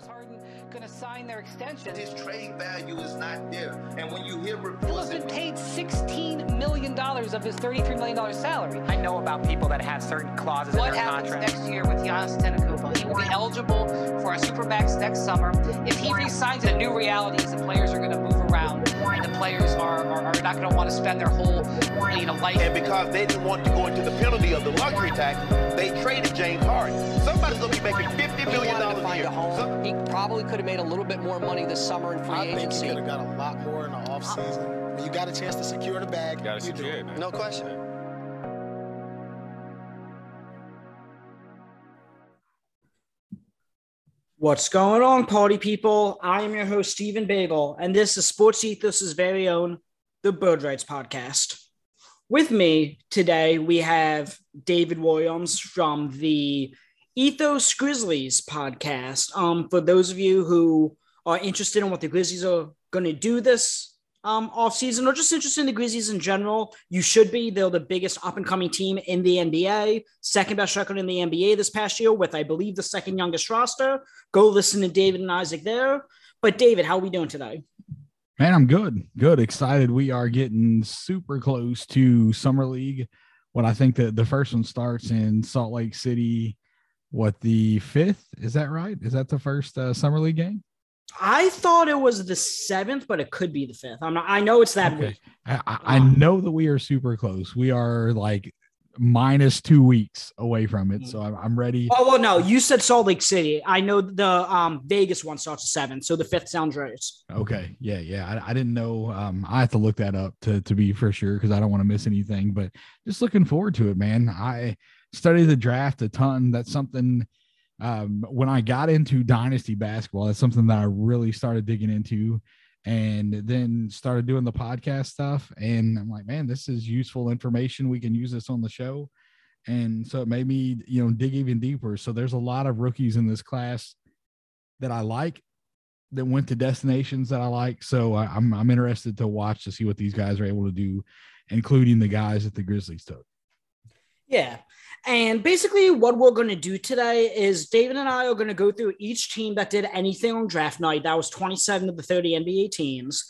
James Harden going to sign their extension. His trade value is not there. And when you hear Bill reports, has been paid $16 million of his $33 million salary. I know about people that have certain clauses What in their happens next year with Giannis Antetokounmpo? He will be eligible for a supermax next summer. If he resigns, a new reality is the players are going to move around, and the players are, are, are not going to want to spend their whole you know life. and because they didn't want to go into the penalty of the luxury tax, they traded James Harden. Somebody's going to be making $50 He million a year. a home. Some- He probably could have made a little bit more money this summer in free I think he could have got a lot more in the offseason. Uh, when you got a chance to secure the bag, Got to you do. secure it, man. No question. What's going on, party people? I am your host, Stephen Bagel, and this is Sports Ethos' very own The Bird Rights Podcast. With me today, we have David Williams from the Ethos Grizzlies podcast. Um, for those of you who are interested in what the Grizzlies are going to do this um, offseason or just interested in the Grizzlies in general, you should be. They're the biggest up and coming team in the NBA, second best record in the NBA this past year, with I believe the second youngest roster. Go listen to David and Isaac there. But David, how are we doing today? Man, I'm good. Good. Excited. We are getting super close to Summer League. What I think that the first one starts in Salt Lake City. What the fifth? Is that right? Is that the first uh, Summer League game? I thought it was the seventh, but it could be the fifth. I'm not, I know it's that Okay. week. I, I I know that we are super close. We are like minus two weeks away from it. So I'm, I'm ready. Oh well, no, you said Salt Lake City. I know the um Vegas one starts at seven, so the fifth sounds right. Okay. Yeah. Yeah. I, I didn't know. Um, I have to look that up to, to be for sure because I don't want to miss anything, but just looking forward to it, man. I study the draft a ton. That's something um, when I got into dynasty basketball, that's something that I really started digging into and then started doing the podcast stuff. And I'm like, man, this is useful information. We can use this on the show. And so it made me, you know, dig even deeper. So there's a lot of rookies in this class that I like that went to destinations that I like. So I, I'm I'm interested to watch to see what these guys are able to do, including the guys that the Grizzlies took. Yeah. And basically, what we're going to do today is David and I are going to go through each team that did anything on draft night. That was 27 of the 30 NBA teams.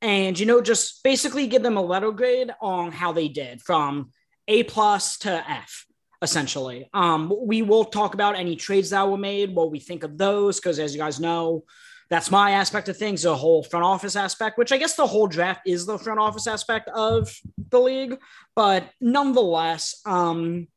And, you know, just basically give them a letter grade on how they did from A plus to F, essentially. Um, we will talk about any trades that were made, what we think of those, because as you guys know, that's my aspect of things, the whole front office aspect, which I guess the whole draft is the front office aspect of the league. But nonetheless, um,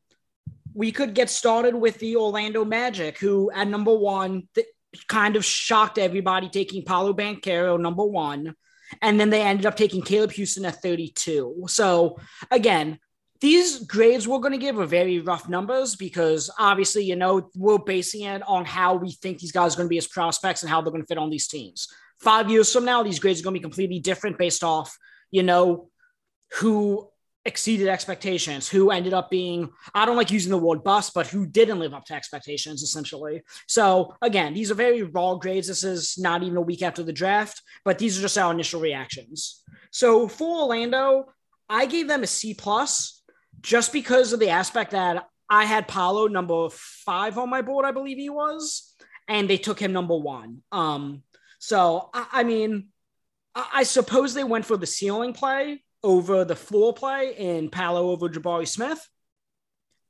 we could get started with the Orlando Magic, who at number one th- kind of shocked everybody taking Paolo Banchero number one. And then they ended up taking Caleb Houstan at 32. So again, these grades we're going to give are very rough numbers because obviously, you know, we're basing it on how we think these guys are going to be as prospects and how they're going to fit on these teams. Five years from now, these grades are going to be completely different based off, you know, who exceeded expectations, who ended up being, I don't like using the word bust, but who didn't live up to expectations, essentially. So, again, these are very raw grades. This is not even a week after the draft, but these are just our initial reactions. So, for Orlando, I gave them a C plus just because of the aspect that I had Paolo number five on my board, I believe he was, and they took him number one. Um, so, I, I mean, I, I suppose they went for the ceiling play over the floor play in Paolo over Jabari Smith.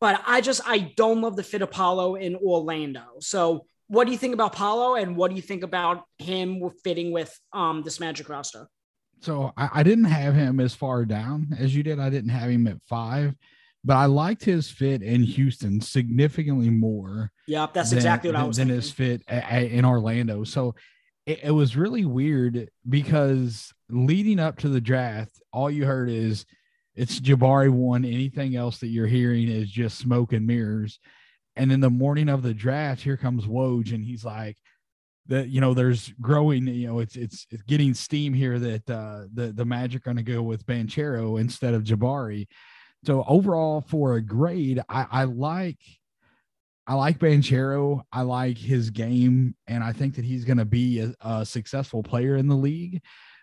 But I just I don't love the fit of Paolo in Orlando. So what do you think about Paolo and what do you think about him fitting with um this Magic roster? So I, I didn't have him as far down as you did. I didn't have him at five, but I liked his fit in Houston significantly more Yep, that's than- exactly what I than- was than thinking. his fit a- a- in Orlando. So it, it was really weird because leading up to the draft, all you heard is it's Jabari one. Anything else that you're hearing is just smoke and mirrors. And then the morning of the draft, here comes Woj, and he's like, that you know, there's growing, you know, it's it's it's getting steam here that uh the the Magic going to go with Banchero instead of Jabari. So overall, for a grade, I, I like I like Banchero. I like his game, and I think that he's going to be a, a successful player in the league.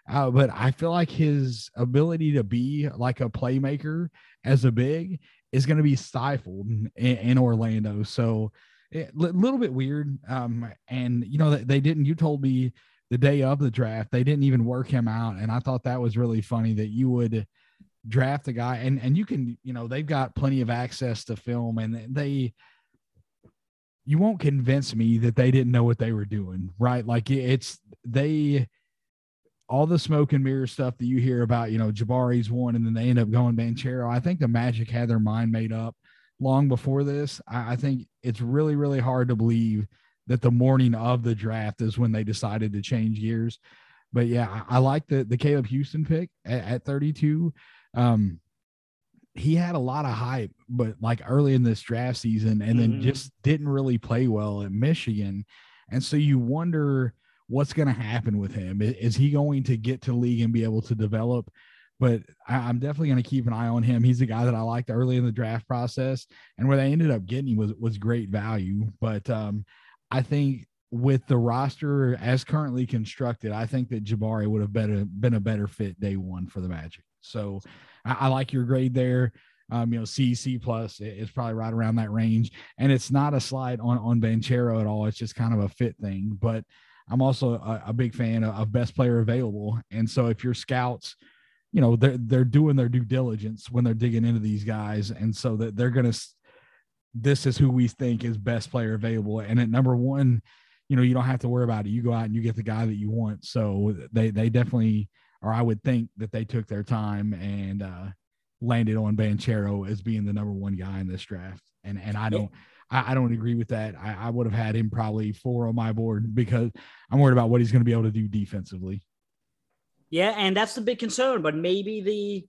Uh, but I feel like his ability to be like a playmaker as a big is going to be stifled in, in Orlando. So a little bit weird. Um, and you know they, they didn't. You told me the day of the draft they didn't even work him out, and I thought that was really funny that you would draft a guy and and you can you know they've got plenty of access to film and they you won't convince me that they didn't know what they were doing right like it's they all the smoke and mirror stuff that you hear about you know jabari's one and then they end up going banchero i think the magic had their mind made up long before this I, I think it's really really hard to believe that the morning of the draft is when they decided to change gears but yeah i, I like the the caleb houstan pick at, at 32 um, he had a lot of hype, but like early in this draft season, and then mm-hmm. just didn't really play well at Michigan. And so you wonder what's going to happen with him. Is he going to get to league and be able to develop? But I, am definitely going to keep an eye on him. He's a guy that I liked early in the draft process, and where they ended up getting him was was great value. But um, I think with the roster as currently constructed, I think that Jabari would have better been a better fit day one for the Magic. So I, I like your grade there. Um, you know, C, C plus is probably right around that range. And it's not a slide on, on Banchero at all. It's just kind of a fit thing. But I'm also a, a big fan of, of, best player available. And so if your scouts, you know, they're, they're doing their due diligence when they're digging into these guys. And so that they're going to, this is who we think is best player available. And at number one, you know, you don't have to worry about it. You go out and you get the guy that you want. So they, they definitely, or I would think that they took their time and uh, landed on Banchero as being the number one guy in this draft. And and I don't I, I don't agree with that. I, I would have had him probably four on my board because I'm worried about what he's going to be able to do defensively. Yeah, and that's the big concern. But maybe the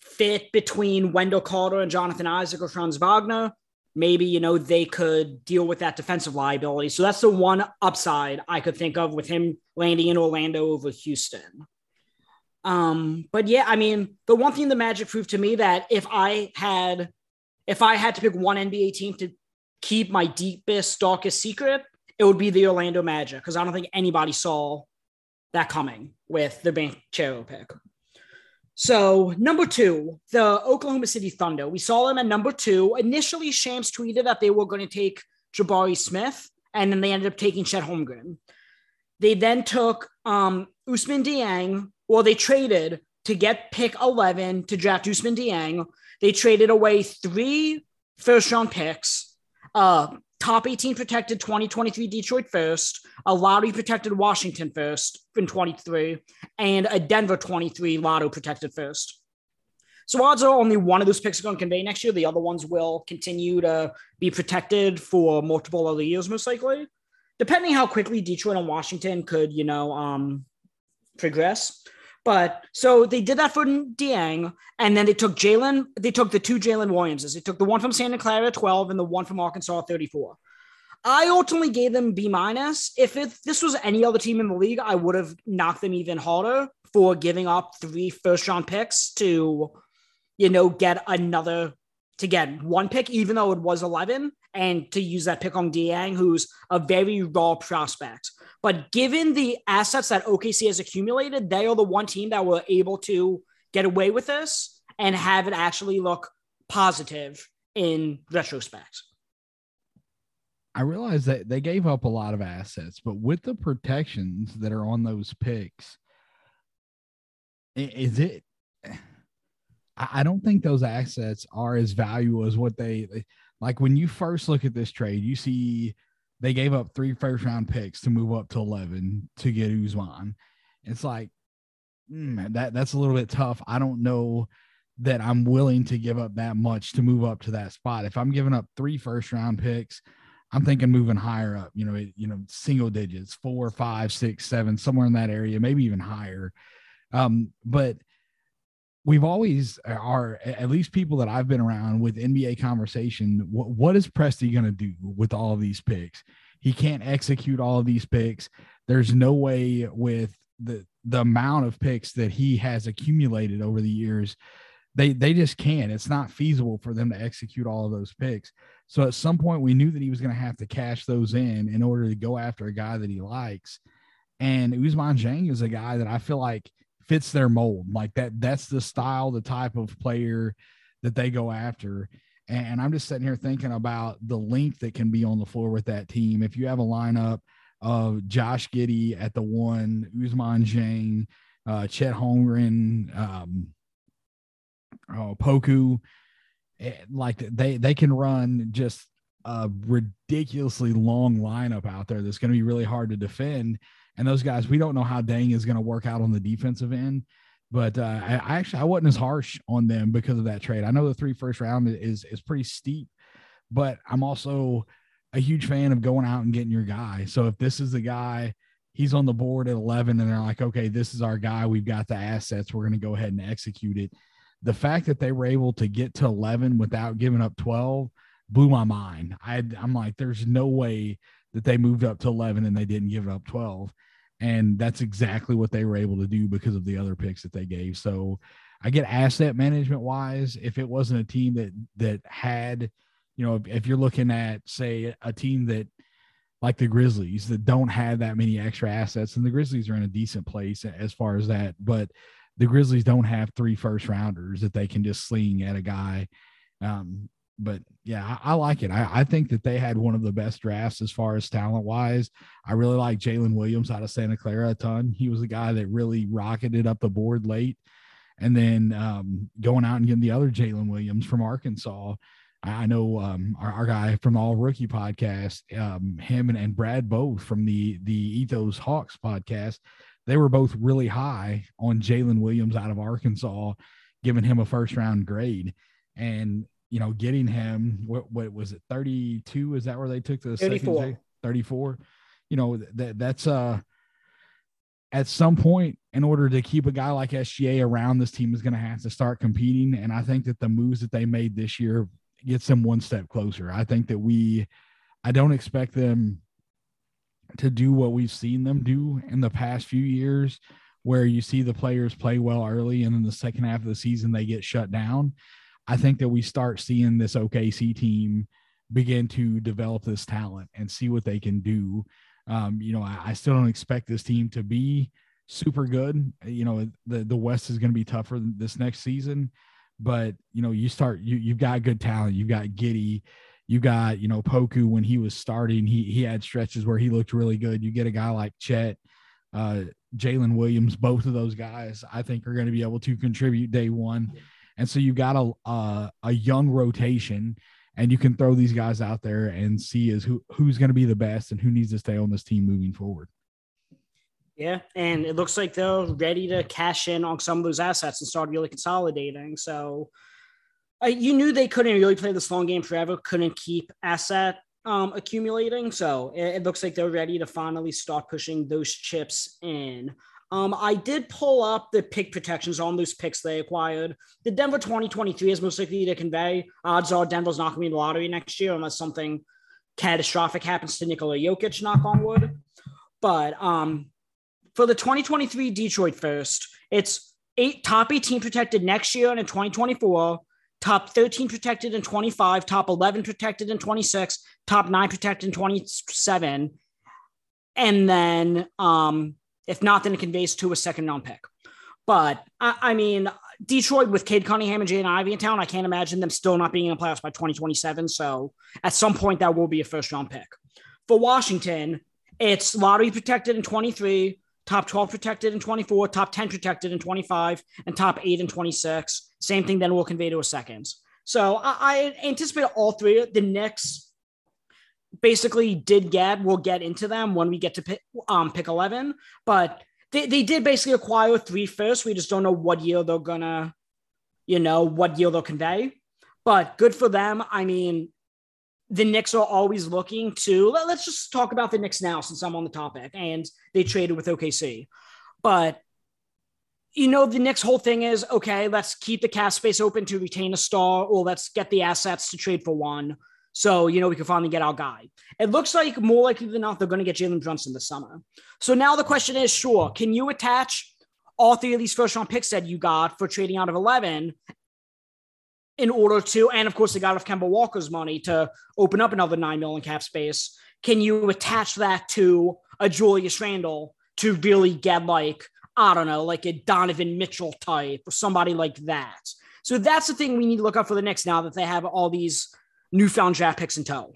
fit between Wendell Carter and Jonathan Isaac or Franz Wagner, maybe you know they could deal with that defensive liability. So that's the one upside I could think of with him landing in Orlando over Houston. Um, but yeah, I mean, the one thing the Magic proved to me that if I had, if I had to pick one NBA team to keep my deepest, darkest secret, it would be the Orlando Magic because I don't think anybody saw that coming with the Banchero pick. So number two, the Oklahoma City Thunder. We saw them at number two. Initially, Shams tweeted that they were going to take Jabari Smith, and then they ended up taking Chet Holmgren. They then took um, Ousmane Dieng, well, they traded to get pick 11 to draft Ousmane Dieng. They traded away three first round picks, uh, top 18 protected 2023 Detroit first, a lottery protected Washington first in 23, and a Denver 23 lotto protected first. So odds are only one of those picks are going to convey next year. The other ones will continue to be protected for multiple other years, most likely, depending how quickly Detroit and Washington could, you know, um, progress. But so they did that for Dieng, and then they took Jalen. They took the two Jalen Williamses. They took the one from Santa Clara 12 and the one from Arkansas 34. I ultimately gave them B minus. If it, this was any other team in the league, I would have knocked them even harder for giving up three first round picks to, you know, get another to get one pick, even though it was 11, and to use that pick on Dieng, who's a very raw prospect. But given the assets that OKC has accumulated, they are the one team that were able to get away with this and have it actually look positive in retrospect. I realize that they gave up a lot of assets, but with the protections that are on those picks, is it? I don't think those assets are as valuable as what they like. When you first look at this trade, you see they gave up three first round picks to move up to 11 to get Ousmane. It's like, mm, that that's a little bit tough. I don't know that I'm willing to give up that much to move up to that spot. If I'm giving up three first round picks, I'm thinking moving higher up, you know, you know, single digits, four, five, six, seven, somewhere in that area, maybe even higher. Um, but we've always uh, are at least people that I've been around with NBA conversation. What, what is Presti going to do with all these picks? He can't execute all of these picks. There's no way with the the amount of picks that he has accumulated over the years. They they just can't. It's not feasible for them to execute all of those picks. So at some point, we knew that he was going to have to cash those in in order to go after a guy that he likes. And Ousmane Dieng is a guy that I feel like fits their mold. Like that, that's the style, the type of player that they go after. And I'm just sitting here thinking about the length that can be on the floor with that team. If you have a lineup of Josh Giddey at the one, Ousmane Dieng, uh, Chet Holmgren, um, oh, Poku, eh, like they they can run just a ridiculously long lineup out there that's going to be really hard to defend. And those guys, we don't know how Dieng is going to work out on the defensive end. But uh, I, I, actually I wasn't as harsh on them because of that trade. I know the three first round is is pretty steep, but I'm also a huge fan of going out and getting your guy. So if this is the guy, he's on the board at 11, and they're like, okay, this is our guy. We've got the assets. We're going to go ahead and execute it. The fact that they were able to get to 11 without giving up 12 blew my mind. I I'm like, there's no way that they moved up to 11 and they didn't give up 12 and that's exactly what they were able to do because of the other picks that they gave. So I get asset management wise. If it wasn't a team that that had, you know, if, if you're looking at say a team that like the Grizzlies that don't have that many extra assets, and the Grizzlies are in a decent place as far as that, but the Grizzlies don't have three first rounders that they can just sling at a guy. Um, but yeah, I, I like it. I, I, think that they had one of the best drafts as far as talent wise. I really like Jalen Williams out of Santa Clara a ton. He was the guy that really rocketed up the board late. And then um, going out and getting the other Jalen Williams from Arkansas. I know um, our, our, guy from the All Rookie podcast, um, him and, and Brad both from the the Ethos Hawks podcast, they were both really high on Jalen Williams out of Arkansas, giving him a first round grade. And you know, getting him, what, what was it, 32? Is that where they took the 34. second? 34. You know, that that's uh at some point, in order to keep a guy like SGA around, this team is going to have to start competing. And I think that the moves that they made this year gets them one step closer. I think that we, I don't expect them to do what we've seen them do in the past few years, where you see the players play well early and in the second half of the season they get shut down. I think that we start seeing this OKC team begin to develop this talent and see what they can do. Um, you know, I, I, still don't expect this team to be super good. You know, the the West is going to be tougher this next season, but you know, you start you you've got good talent. You've got Giddey. You got you know Poku when he was starting. He he had stretches where he looked really good. You get a guy like Chet. Uh, Jalen Williams, both of those guys, I think, are going to be able to contribute day one. And so you got a uh, a young rotation, and you can throw these guys out there and see is who who's going to be the best and who needs to stay on this team moving forward. Yeah, and it looks like they're ready to cash in on some of those assets and start really consolidating. So uh, you knew they couldn't really play this long game forever, couldn't keep asset um, accumulating. So it, it, looks like they're ready to finally start pushing those chips in. Um, I did pull up the pick protections on those picks they acquired. The Denver 2023 is most likely to convey. Odds are Denver's not going to be in the lottery next year unless something catastrophic happens to Nikola Jokic, knock on wood. But um, for the 2023 Detroit first, it's eight top 18 protected next year and in 2024, top 13 protected in 25, top 11 protected in 26, top nine protected in 27. And then um, if not, then it conveys to a second round pick. But I, I mean, Detroit with Cade Cunningham and Jaden Ivey in town, I can't imagine them still not being in the playoffs by 2027. So at some point, that will be a first round pick. For Washington, it's lottery protected in 23, top 12 protected in 24, top 10 protected in 25, and top eight in 26. Same thing then will convey to a second. So I, I anticipate all three. The Knicks basically did get. We'll get into them when we get to pick, um, pick 11, but they, they did basically acquire three first. We just don't know what year they're gonna, you know, what year they'll convey. But good for them. I mean, the Knicks are always looking to. Let, us just talk about the Knicks now, since I'm on the topic, and they traded with OKC. But you know, the Knicks' whole thing is okay. Let's keep the cap space open to retain a star, or let's get the assets to trade for one. So, you know, we can finally get our guy. It looks like more likely than not, they're going to get Jalen Brunson this summer. So now the question is sure, can you attach all three of these first round picks that you got for trading out of 11 in order to, and of course, they got off Kemba Walker's money to open up another $9 million cap space. Can you attach that to a Julius Randle to really get like, I don't know, like a Donovan Mitchell type or somebody like that? So that's the thing we need to look out for the Knicks now that they have all these newfound draft picks in tow.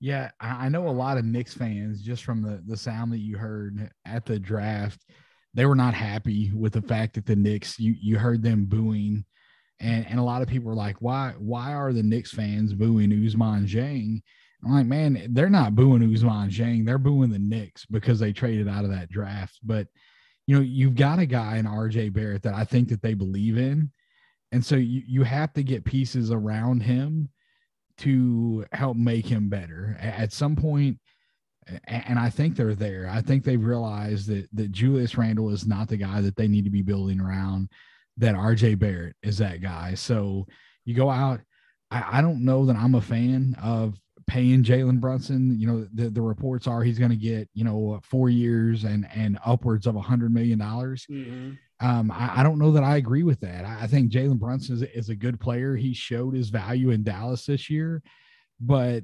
Yeah, I know a lot of Knicks fans just from the the sound that you heard at the draft, they were not happy with the fact that the Knicks you you heard them booing, and and a lot of people were like, why why are the Knicks fans booing Ousmane Dieng? I'm like, man, they're not booing Ousmane Dieng, they're booing the Knicks because they traded out of that draft. But you know, you've got a guy in RJ Barrett that I think that they believe in, and so you you have to get pieces around him to help make him better at some point and I think they're there. I think they've realized that that Julius Randle is not the guy that they need to be building around. That RJ Barrett is that guy. So you go out. I, I don't know that I'm a fan of paying Jalen Brunson. You know, the, the reports are he's going to get you know four years and and upwards of a hundred million dollars. Mm-hmm. Um, I, I, don't know that I agree with that. I, I think Jalen Brunson is, is, a good player. He showed his value in Dallas this year, but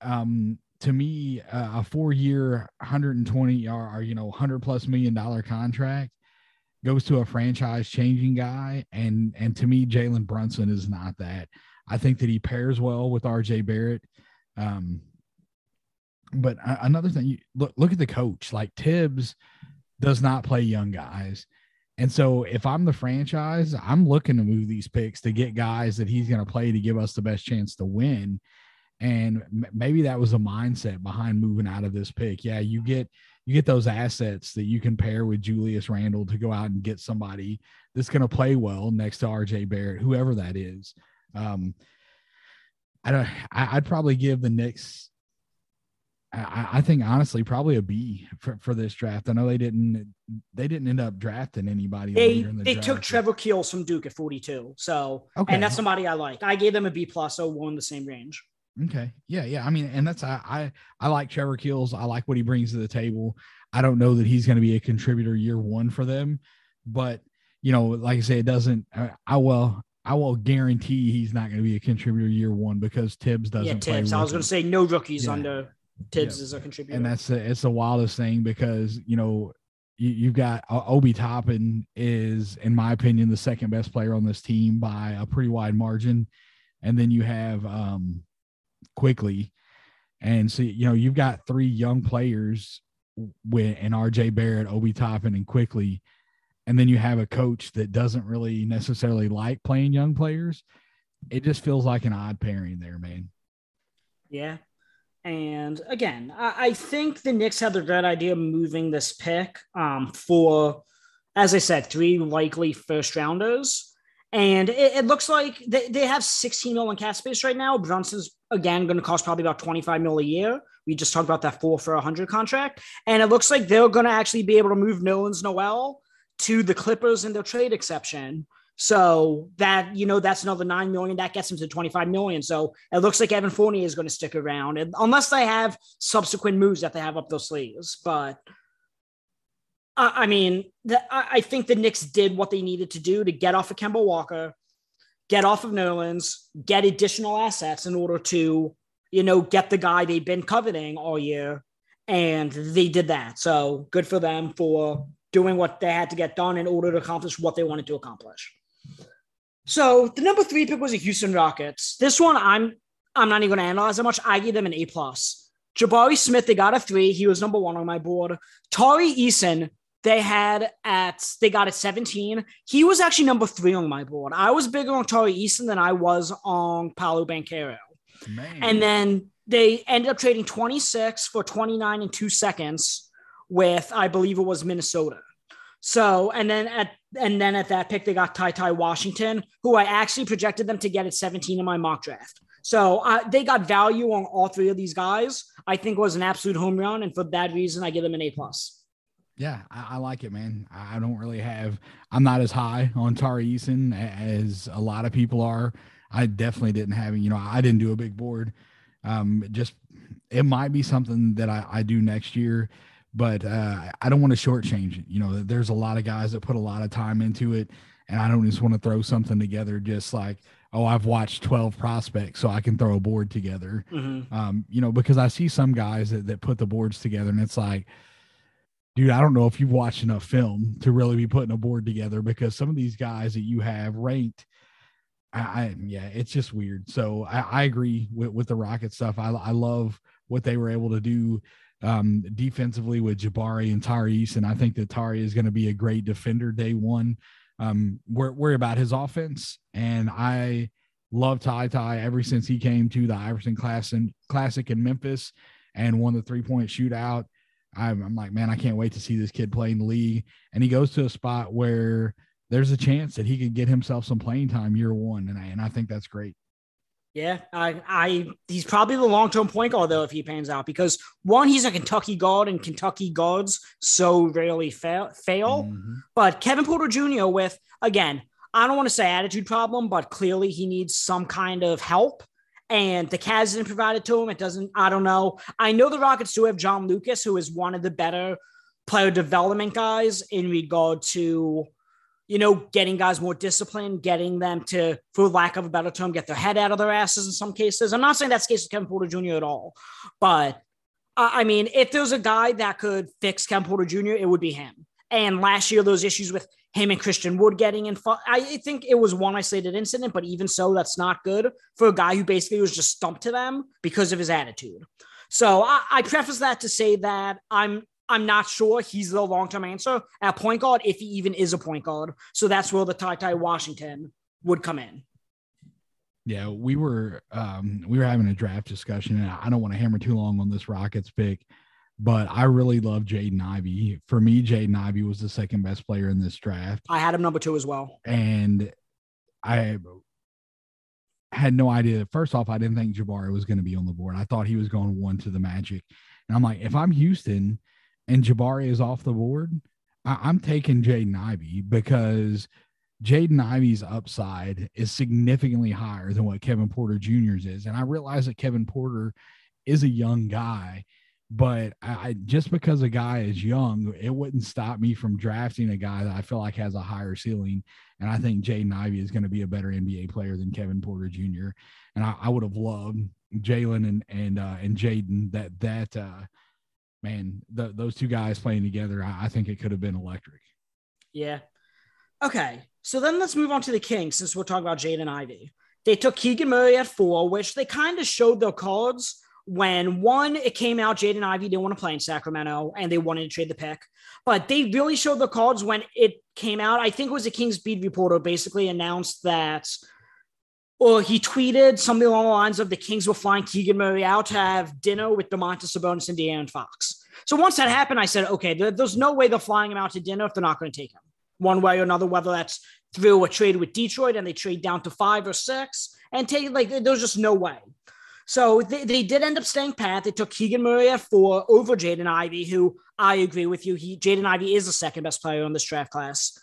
um, to me, uh, a four-year, 120 or, or you know, 100 plus million dollar contract goes to a franchise-changing guy, and and to me, Jalen Brunson is not that. I think that he pairs well with R.J. Barrett. Um, but another thing, look look at the coach. Like Thibs does not play young guys. And so if I'm the franchise, I'm looking to move these picks to get guys that he's going to play to give us the best chance to win. And m- maybe that was a mindset behind moving out of this pick. Yeah, you get you get those assets that you can pair with Julius Randle to go out and get somebody that's going to play well next to RJ Barrett, whoever that is. Um, I don't. I, I'd probably give the Knicks I, I, think honestly probably a B for, for this draft. I know they didn't they didn't end up drafting anybody. They the they draft. took Trevor Keels from Duke at 42. So okay. and that's somebody I like. I gave them a B plus, so we're in the same range. Okay. Yeah, yeah. I mean, and that's I I, I like Trevor Keels. I like what he brings to the table. I don't know that he's going to be a contributor year one for them, but you know, like I say, it doesn't. I, I will. I will guarantee he's not going to be a contributor year one because Thibs doesn't. Yeah, Thibs. I was going to say no rookies yeah. under Thibs is a contributor. And that's the, it's the wildest thing because, you know, you, have got uh, Obi Toppin is, in my opinion, the second best player on this team by a pretty wide margin. And then you have um, Quickley, And so, you know, you've got three young players with and RJ Barrett, Obi Toppin, and Quickley, And then you have a coach that doesn't really necessarily like playing young players. It just feels like an odd pairing there, man. Yeah. And again, I, I think the Knicks had the great idea of moving this pick um, for, as I said, three likely first rounders. And it, it, looks like they, they have 16 mil in cap space right now. Brunson's again going to cost probably about 25 mil a year. We just talked about that four for a 100 contract. And it looks like they're going to actually be able to move Nerlens Noel to the Clippers in their trade exception so that you know that's another nine million that gets them to 25 million. So it looks like Evan Fournier is going to stick around, and unless they have subsequent moves that they have up those sleeves. But I mean, the, I think the Knicks did what they needed to do to get off of Kemba Walker, get off of Nerlens, get additional assets in order to you know get the guy they've been coveting all year, and they did that. So good for them for doing what they had to get done in order to accomplish what they wanted to accomplish. So the number three pick was the Houston Rockets. This one I'm I'm not even going to analyze that much. I gave them an A plus. Jabari Smith, they got a three. He was number one on my board. Tari Eason, they had at they got at 17. He was actually number three on my board. I was bigger on Tari Eason than I was on Paolo Banchero. Man. And then they ended up trading 26 for 29 and two seconds with, I believe it was Minnesota. So, and then at and then at that pick, they got Ty Ty Washington, who I actually projected them to get at 17 in my mock draft. So uh, they got value on all three of these guys. I think was an absolute home run, and for that reason, I give them an A plus. Yeah, I, I, like it, man. I don't really have. I'm not as high on Tari Eason as a lot of people are. I definitely didn't have. You know, I didn't do a big board. Um, just it might be something that I, I do next year but uh, I don't want to shortchange it. You know, there's a lot of guys that put a lot of time into it, and I don't just want to throw something together just like, oh, I've watched 12 prospects, so I can throw a board together. Mm-hmm. Um, you know, because I see some guys that, that put the boards together, and it's like, dude, I don't know if you've watched enough film to really be putting a board together because some of these guys that you have ranked, I, I yeah, it's just weird. So I, I agree with, with the Rocket stuff. I, I love what they were able to do um, defensively with Jabari and Tyrese, and I think that Tari is going to be a great defender day one. Um, worry about his offense, and I love Ty Ty ever since he came to the Iverson class and Classic in Memphis and won the three point shootout. I'm, I'm like, man, I can't wait to see this kid play in the league. And he goes to a spot where there's a chance that he could get himself some playing time year one, and I and I think that's great. Yeah, I, I he's probably the long term point guard though if he pans out because one he's a Kentucky guard and Kentucky guards so rarely fail. fail. Mm-hmm. But Kevin Porter Jr. with again, I don't want to say attitude problem, but clearly he needs some kind of help and the Cavs didn't provide it to him. It doesn't, I don't know. I know the Rockets do have John Lucas, who is one of the better player development guys in regard to, you know, getting guys more disciplined, getting them to, for lack of a better term, get their head out of their asses in some cases. I'm not saying that's the case with Kevin Porter Jr. at all, but I mean, if there's a guy that could fix Kevin Porter Jr., it would be him. And last year, those issues with him and Christian Wood getting in. I think it was one isolated incident, but even so, that's not good for a guy who basically was just stumped to them because of his attitude. So I, I preface that to say that I'm I'm not sure he's the long term answer at point guard if he even is a point guard. So that's where the Ty Ty Washington would come in. Yeah, we were um, we were having a draft discussion, and I don't want to hammer too long on this Rockets pick but I really love Jaden Ivey. For me, Jaden Ivey was the second best player in this draft. I had him number two as well. And I had no idea. First off, I didn't think Jabari was going to be on the board. I thought he was going one to the Magic. And I'm like, if I'm Houston and Jabari is off the board, I- am taking Jaden Ivey because Jaden Ivey's upside is significantly higher than what Kevin Porter Jr.'s is. And I realize that Kevin Porter is a young guy but I, just because a guy is young, it wouldn't stop me from drafting a guy that I feel like has a higher ceiling. And I think Jaden Ivey is going to be a better NBA player than Kevin Porter Jr. And I, I would have loved Jalen and and uh, and Jaden that that uh, man the, those two guys playing together. I, I think it could have been electric. Yeah. Okay. So then let's move on to the Kings since we're talking about Jaden Ivey. They took Keegan Murray at four, which they kind of showed their cards when one, it came out Jaden Ivey didn't want to play in Sacramento and they wanted to trade the pick. But they really showed the cards when it came out. I think it was a Kings beat reporter basically announced that, or he tweeted something along the lines of the Kings were flying Keegan Murray out to have dinner with Domantas Sabonis and De'Aaron Fox. So once that happened, I said, okay, there's no way they're flying him out to dinner if they're not going to take him one way or another, whether that's through a trade with Detroit and they trade down to five or six and take like there's just no way. So they, they did end up staying pat. They took Keegan Murray at four over Jaden Ivey, who I agree with you. He Jaden Ivey is the second best player in this draft class.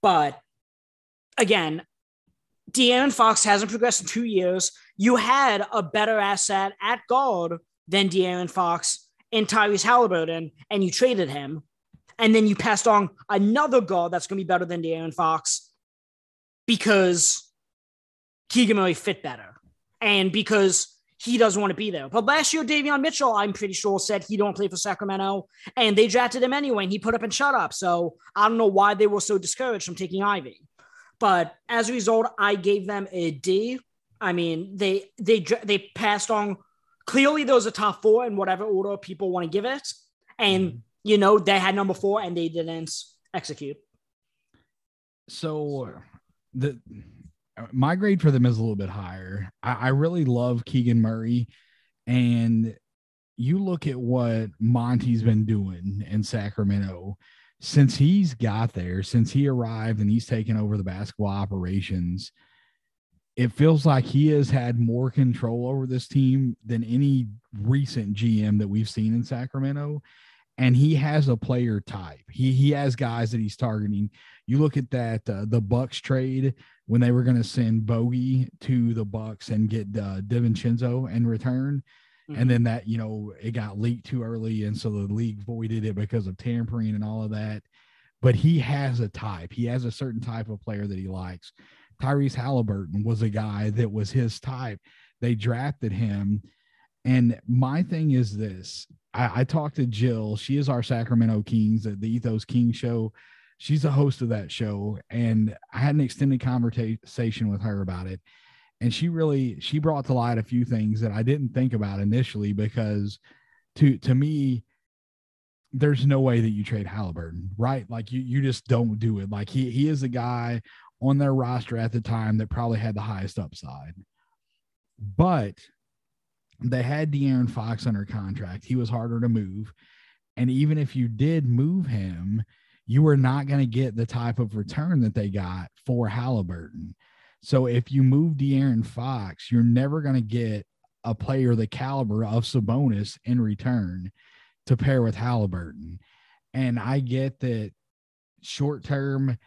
But again, De'Aaron Fox hasn't progressed in two years. You had a better asset at guard than De'Aaron Fox in Tyrese Halliburton, and you traded him. And then you passed on another guard that's going to be better than De'Aaron Fox because Keegan Murray fit better. And because he doesn't want to be there. But last year, Davion Mitchell, I'm pretty sure, said he don't play for Sacramento, and they drafted him anyway, and he put up and shut up. So I don't know why they were so discouraged from taking Ivey. But as a result, I gave them a D. I mean, they they they passed on. Clearly, those are top four in whatever order people want to give it, and mm-hmm. you know they had number four and they didn't execute. So the my grade for them is a little bit higher. I, I really love Keegan Murray, and you look at what Monty's been doing in Sacramento since he's got there, since he arrived and he's taken over the basketball operations. It feels like he has had more control over this team than any recent GM that we've seen in Sacramento. And he has a player type. He he has guys that he's targeting. You look at that uh, the Bucks trade when they were going to send Bogey to the Bucks and get uh, DiVincenzo in return. Mm-hmm. And then that, you know, it got leaked too early. And so the league voided it because of tampering and all of that. But he has a type, he has a certain type of player that he likes. Tyrese Halliburton was a guy that was his type. They drafted him And my thing is this I, I talked to Jill. She is our Sacramento Kings, the Ethos King show. She's the host of that show. And I had an extended conversation with her about it. And she really she brought to light a few things that I didn't think about initially because to to me, there's no way that you trade Halliburton, right? Like you you just don't do it. Like he he is a guy on their roster at the time that probably had the highest upside. But they had De'Aaron Fox under contract. He was harder to move. And even if you did move him, you were not going to get the type of return that they got for Halliburton. So if you move De'Aaron Fox, you're never going to get a player the caliber of Sabonis in return to pair with Halliburton. And I get that short term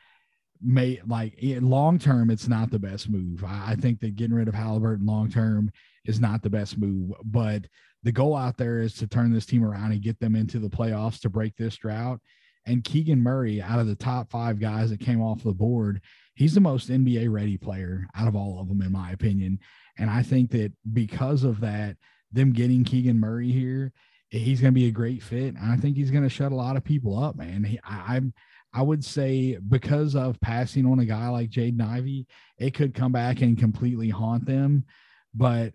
may like eh, long term, it's not the best move. I, I think that getting rid of Halliburton long term is not the best move. But the goal out there is to turn this team around and get them into the playoffs to break this drought. And Keegan Murray, out of the top five guys that came off the board, he's the most NBA ready player out of all of them, in my opinion. And I think that because of that, them getting Keegan Murray here, he's going to be a great fit. And I think he's going to shut a lot of people up, man. He, I, I'm, I would say because of passing on a guy like Jaden Ivey, it could come back and completely haunt them. But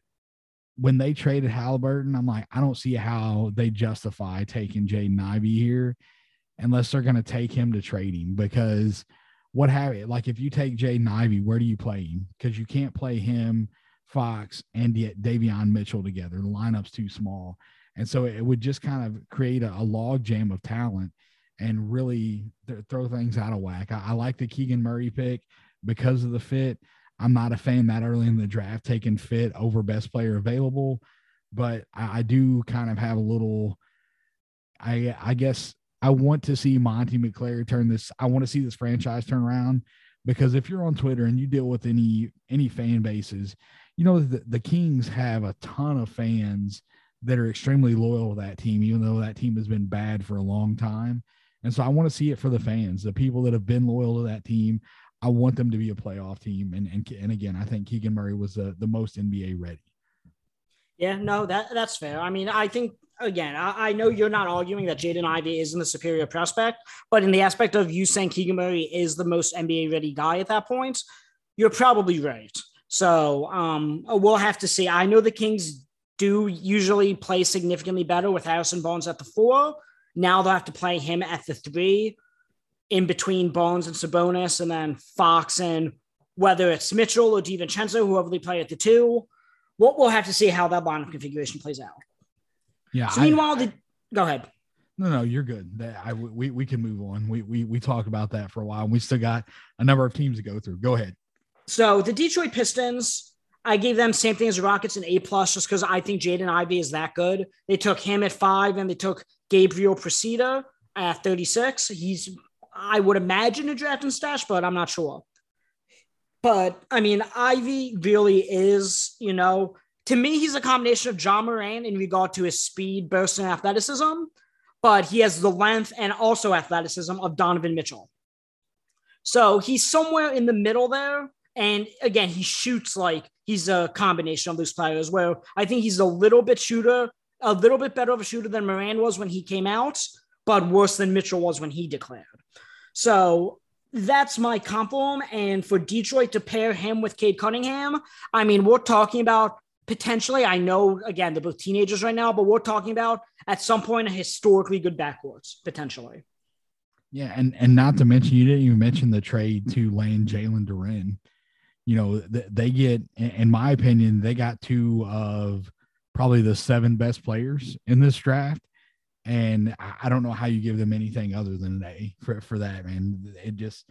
when they traded Halliburton, I'm like, I don't see how they justify taking Jaden Ivey here unless they're going to take him to trading because what have it like if you take Jaden Ivey, where do you play him? Because you can't play him, Fox, and yet Davion Mitchell together. The lineup's too small. And so it would just kind of create a, a log jam of talent and really th- throw things out of whack. I, I, like the Keegan Murray pick because of the fit. I'm not a fan that early in the draft taking fit over best player available, but I, I do kind of have a little. I I guess I want to see Monte McNair turn this. I want to see this franchise turn around because if you're on Twitter and you deal with any any fan bases, you know the, the Kings have a ton of fans that are extremely loyal to that team, even though that team has been bad for a long time. And so I want to see it for the fans, the people that have been loyal to that team. I want them to be a playoff team. And and, and again, I think Keegan Murray was the, the most NBA ready. Yeah, no, that that's fair. I mean, I think again, I, I know you're not arguing that Jaden Ivey isn't the superior prospect, but in the aspect of you saying Keegan Murray is the most NBA ready guy at that point, you're probably right. So um, we'll have to see. I know the Kings do usually play significantly better with Harrison Barnes at the four, now they'll have to play him at the three in between Barnes and Sabonis, and then Fox and whether it's Mitchell or DiVincenzo, whoever they play at the two. What we'll have to see how that lineup configuration plays out. Yeah. So meanwhile, I, the, go ahead. No, no, you're good. I, we, we can move on. We, we, we talked about that for a while. We still got a number of teams to go through. Go ahead. So the Detroit Pistons, I gave them same thing as the Rockets, an A plus, just because I think Jaden Ivey is that good. They took him at five, and they took Gabriel Procida at 36. He's, I would imagine, a draft and stash, but I'm not sure. But I mean, Ivey really is, you know, to me, he's a combination of Ja Morant in regard to his speed, burst, and athleticism, but he has the length and also athleticism of Donovan Mitchell. So he's somewhere in the middle there. And again, he shoots like he's a combination of those players where I think he's a little bit shooter a little bit better of a shooter than Moran was when he came out, but worse than Mitchell was when he declared. So that's my compliment. And for Detroit to pair him with Cade Cunningham, I mean, we're talking about potentially, I know, again, they're both teenagers right now, but we're talking about at some point a historically good backcourts, potentially. Yeah, and and not to mention, you didn't even mention the trade to land Jalen Duren. You know, they get, in my opinion, they got two of probably the seven best players in this draft. And I don't know how you give them anything other than an A for, for that, man. It just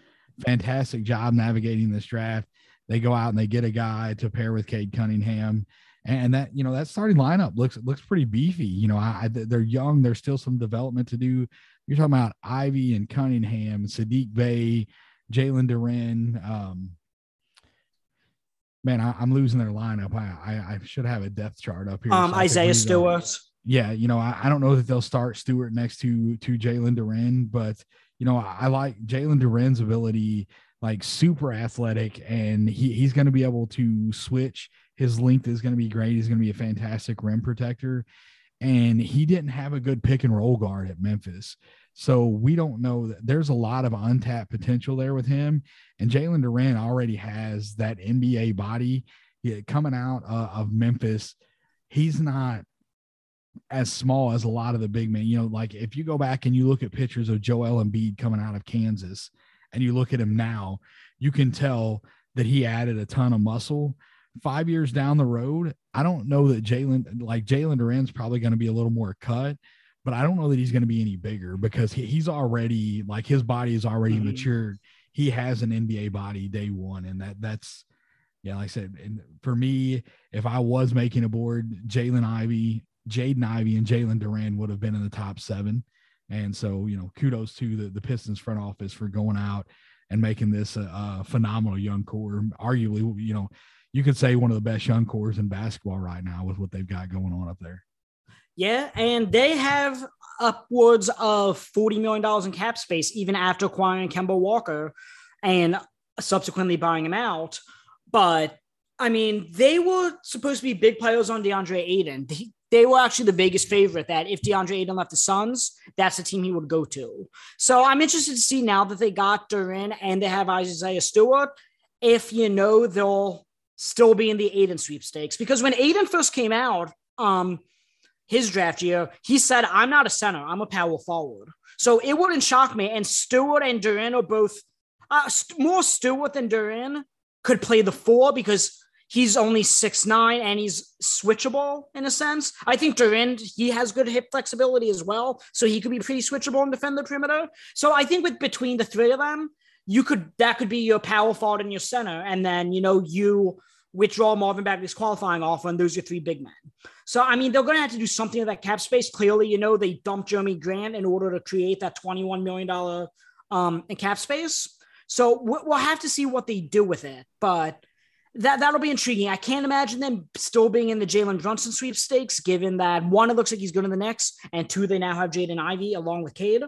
fantastic job navigating this draft. They go out and they get a guy to pair with Cade Cunningham. And that, you know, that starting lineup looks looks pretty beefy. You know, I, they're young. There's still some development to do. You're talking about Ivey and Cunningham, Sadiq Bey, Jalen Duren, um, man, I, am losing their lineup. I, I, I should have a depth chart up here. Um, so Isaiah Stewart. Yeah, you know, I, I don't know that they'll start Stewart next to to Jalen Duren, but you know, I, I like Jalen Duren's ability like super athletic, and he, he's going to be able to switch. His length is going to be great. He's going to be a fantastic rim protector. And he didn't have a good pick and roll guard at Memphis. So we don't know that there's a lot of untapped potential there with him. And Jalen Duren already has that NBA body yeah, coming out uh, of Memphis. He's not as small as a lot of the big men. You know, like if you go back and you look at pictures of Joel Embiid coming out of Kansas and you look at him now, you can tell that he added a ton of muscle. Five years down the road, I don't know that Jalen, like Jalen Duren's probably going to be a little more cut, but I don't know that he's going to be any bigger because he, he's already like his body is already mm-hmm. matured. He has an NBA body day one, and that that's yeah, like I said, and for me, if I was making a board, Jalen Ivey, Jaden Ivey, and Jalen Duren would have been in the top seven. And so, you know, kudos to the, the Pistons front office for going out and making this a, a, phenomenal young core. Arguably, you know, you could say one of the best young cores in basketball right now with what they've got going on up there. Yeah, and they have upwards of $40 million in cap space even after acquiring Kemba Walker and subsequently buying him out. But I mean, they were supposed to be big players on DeAndre Ayton. They, were actually the biggest favorite that if DeAndre Ayton left the Suns, that's the team he would go to. So I'm interested to see now that they got Duren and they have Isaiah Stewart, if you know they'll still be in the Ayton sweepstakes. Because when Ayton first came out, um, his draft year, he said, I'm not a center, I'm a power forward. So it wouldn't shock me. And Stewart and Duren are both uh, more Stewart than Duren could play the four because he's only six nine and he's switchable in a sense. I think Duren he has good hip flexibility as well, so he could be pretty switchable and defend the perimeter. So I think with between the three of them, you could that could be your power forward and your center, and then you know you withdraw Marvin Bagley's qualifying offer, and those are your three big men. So I mean they're going to have to do something with that cap space. Clearly, you know they dumped Jerami Grant in order to create that twenty one million dollar um in cap space. So we'll have to see what they do with it, but that that'll be intriguing. I can't imagine them still being in the Jalen Brunson sweepstakes, given that one, it looks like he's going to the Knicks, and two, they now have Jaden Ivey along with Cade.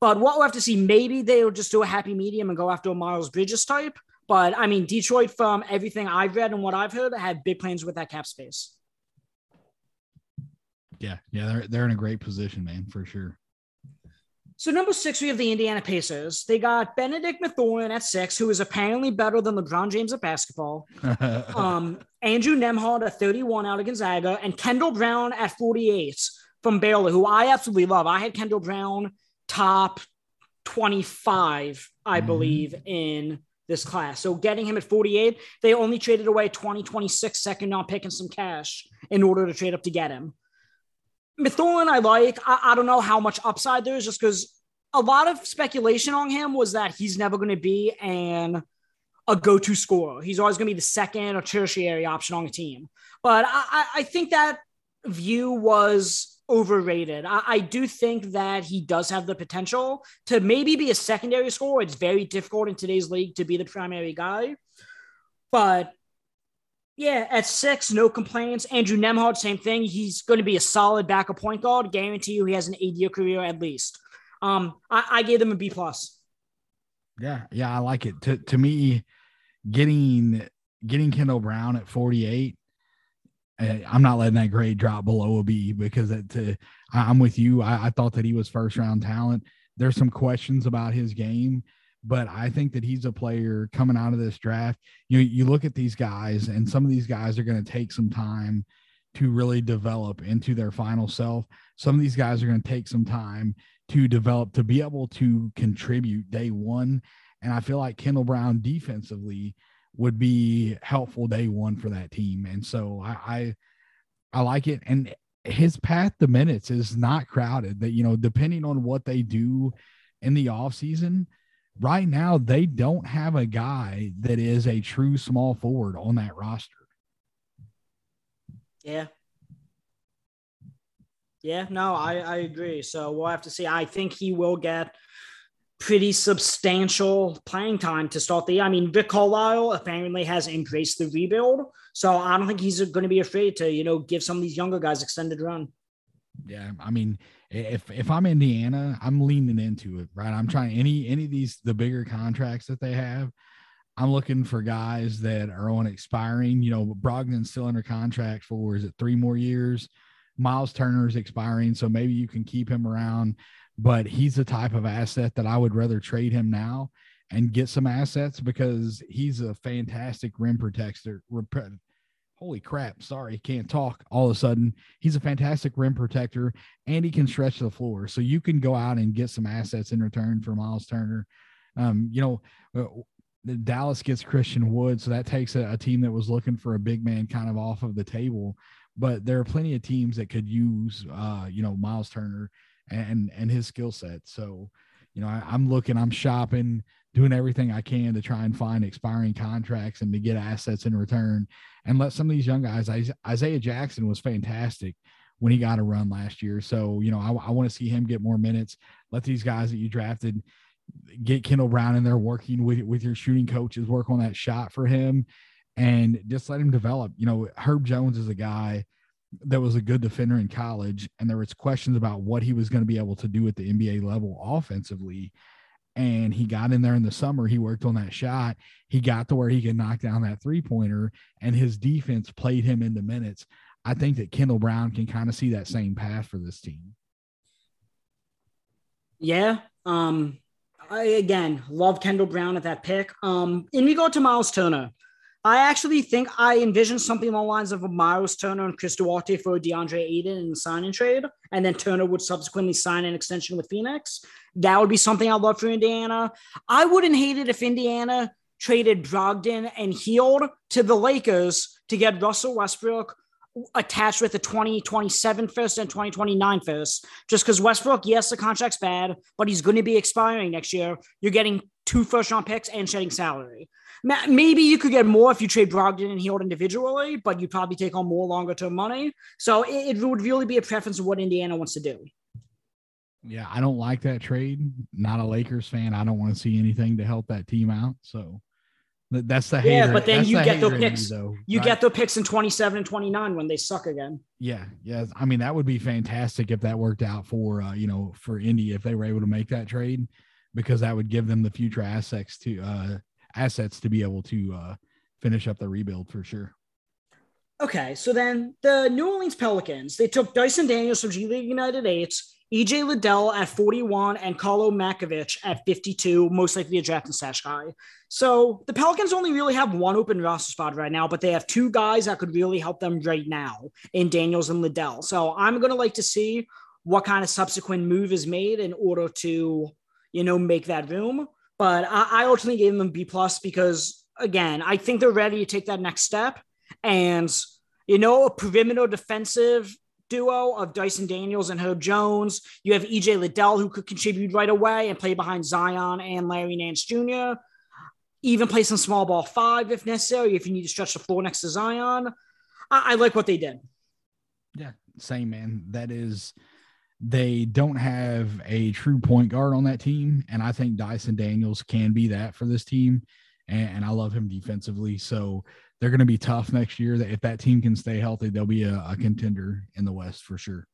But what we'll have to see, maybe they'll just do a happy medium and go after a Miles Bridges type. But I mean, Detroit, from everything I've read and what I've heard, had big plans with that cap space. Yeah, yeah, they're they're in a great position, man, for sure. So number six, we have the Indiana Pacers. They got Benedict Mathurin at six, who is apparently better than LeBron James at basketball. um, Andrew Nembhard at 31 out of Gonzaga, and Kendall Brown at 48 from Baylor, who I absolutely love. I had Kendall Brown top 25, I mm-hmm. believe, in this class. So getting him at 48, they only traded away 2026 second round pick and some cash in order to trade up to get him. Mathurin, I like. I, I don't know how much upside there is just because a lot of speculation on him was that he's never going to be an a go-to scorer. He's always going to be the second or tertiary option on a team. But I, I think that view was overrated. I, I, do think that he does have the potential to maybe be a secondary scorer. It's very difficult in today's league to be the primary guy. But yeah, at six, no complaints. Andrew Nembhard, same thing. He's going to be a solid backup point guard. Guarantee you, he has an eight-year career at least. Um, I, I gave them a B plus. Yeah, yeah, I like it. To to me, getting getting Kendall Brown at forty eight, eh, I'm not letting that grade drop below a B because it, to, I'm with you. I, I thought that he was first round talent. There's some questions about his game but I think that he's a player coming out of this draft. You you look at these guys, and some of these guys are going to take some time to really develop into their final self. Some of these guys are going to take some time to develop to be able to contribute day one. And I feel like Kendall Brown defensively would be helpful day one for that team. And so I I, I like it. And his path to minutes is not crowded. That you know, depending on what they do in the off season right now they don't have a guy that is a true small forward on that roster. Yeah. Yeah, no, I, I agree. So we'll have to see. I think he will get pretty substantial playing time to start the year. I mean, Rick Carlisle apparently has embraced the rebuild. So I don't think he's going to be afraid to, you know, give some of these younger guys extended run. Yeah. I mean, if if I'm Indiana, I'm leaning into it, right? I'm trying any any of these the bigger contracts that they have. I'm looking for guys that are on expiring. You know, Brogdon's still under contract for is it three more years? Miles Turner's expiring, so maybe you can keep him around. But he's the type of asset that I would rather trade him now and get some assets because he's a fantastic rim protector. Holy crap! Sorry, can't talk. All of a sudden, he's a fantastic rim protector and he can stretch the floor. So you can go out and get some assets in return for Miles Turner. Um, you know, uh, Dallas gets Christian Wood, so that takes a, a, team that was looking for a big man kind of off of the table. But there are plenty of teams that could use, uh, you know, Miles Turner and and his skill set. So, you know, I, I'm looking, I'm shopping, doing everything I can to try and find expiring contracts and to get assets in return, and let some of these young guys. Isaiah Jackson was fantastic when he got a run last year. So, you know, I, I want to see him get more minutes. Let these guys that you drafted get Kendall Brown in there working with with your shooting coaches, work on that shot for him, and just let him develop. You know, Herb Jones is a guy that was a good defender in college, and there was questions about what he was going to be able to do at the NBA level offensively. And he got in there in the summer. He worked on that shot. He got to where he could knock down that three pointer, and his defense played him into minutes. I think that Kendall Brown can kind of see that same path for this team. Yeah. Um, I again love Kendall Brown at that pick. Um, in regard to Miles Turner, I actually think I envision something along the lines of a Miles Turner and Chris Duarte for DeAndre Ayton in the sign and trade, and then Turner would subsequently sign an extension with Phoenix. That would be something I'd love for Indiana. I wouldn't hate it if Indiana traded Brogdon and Hield to the Lakers to get Russell Westbrook attached with the 2027 first and 2029 first. Just because Westbrook, yes, the contract's bad, but he's going to be expiring next year. You're getting two first round picks and shedding salary. Maybe you could get more if you trade Brogdon and Hield individually, but you'd probably take on more longer term money. So it, it would really be a preference of what Indiana wants to do. Yeah, I don't like that trade. Not a Lakers fan. I don't want to see anything to help that team out. So that's the hater. Yeah, but then That's you the get the picks. me, though, You right? get the picks in 27 and 29 when they suck again. Yeah, yeah. I mean, that would be fantastic if that worked out for uh, you know for Indy if they were able to make that trade, because that would give them the future assets to uh assets to be able to uh finish up the rebuild for sure. Okay, so then the New Orleans Pelicans, they took Dyson Daniels from G League Ignite 8, EJ Liddell at 41, and Karlo Matkovic at 52, most likely a draft and stash guy. So the Pelicans only really have one open roster spot right now, but they have two guys that could really help them right now in Daniels and Liddell. So I'm going to like to see what kind of subsequent move is made in order to, you know, make that room. But I, I ultimately gave them B plus because, again, I think they're ready to take that next step. And, you know, a perimeter defensive duo of Dyson Daniels and Herb Jones. You have EJ Liddell, who could contribute right away and play behind Zion and Larry Nance Jr. Even play some small ball five if necessary, if you need to stretch the floor next to Zion. I, I like what they did. Yeah, same man. That is, they don't have a true point guard on that team, and I think Dyson Daniels can be that for this team. And, and I love him defensively, so they're going to be tough next year. If that team can stay healthy, they'll be a, a contender in the West for sure.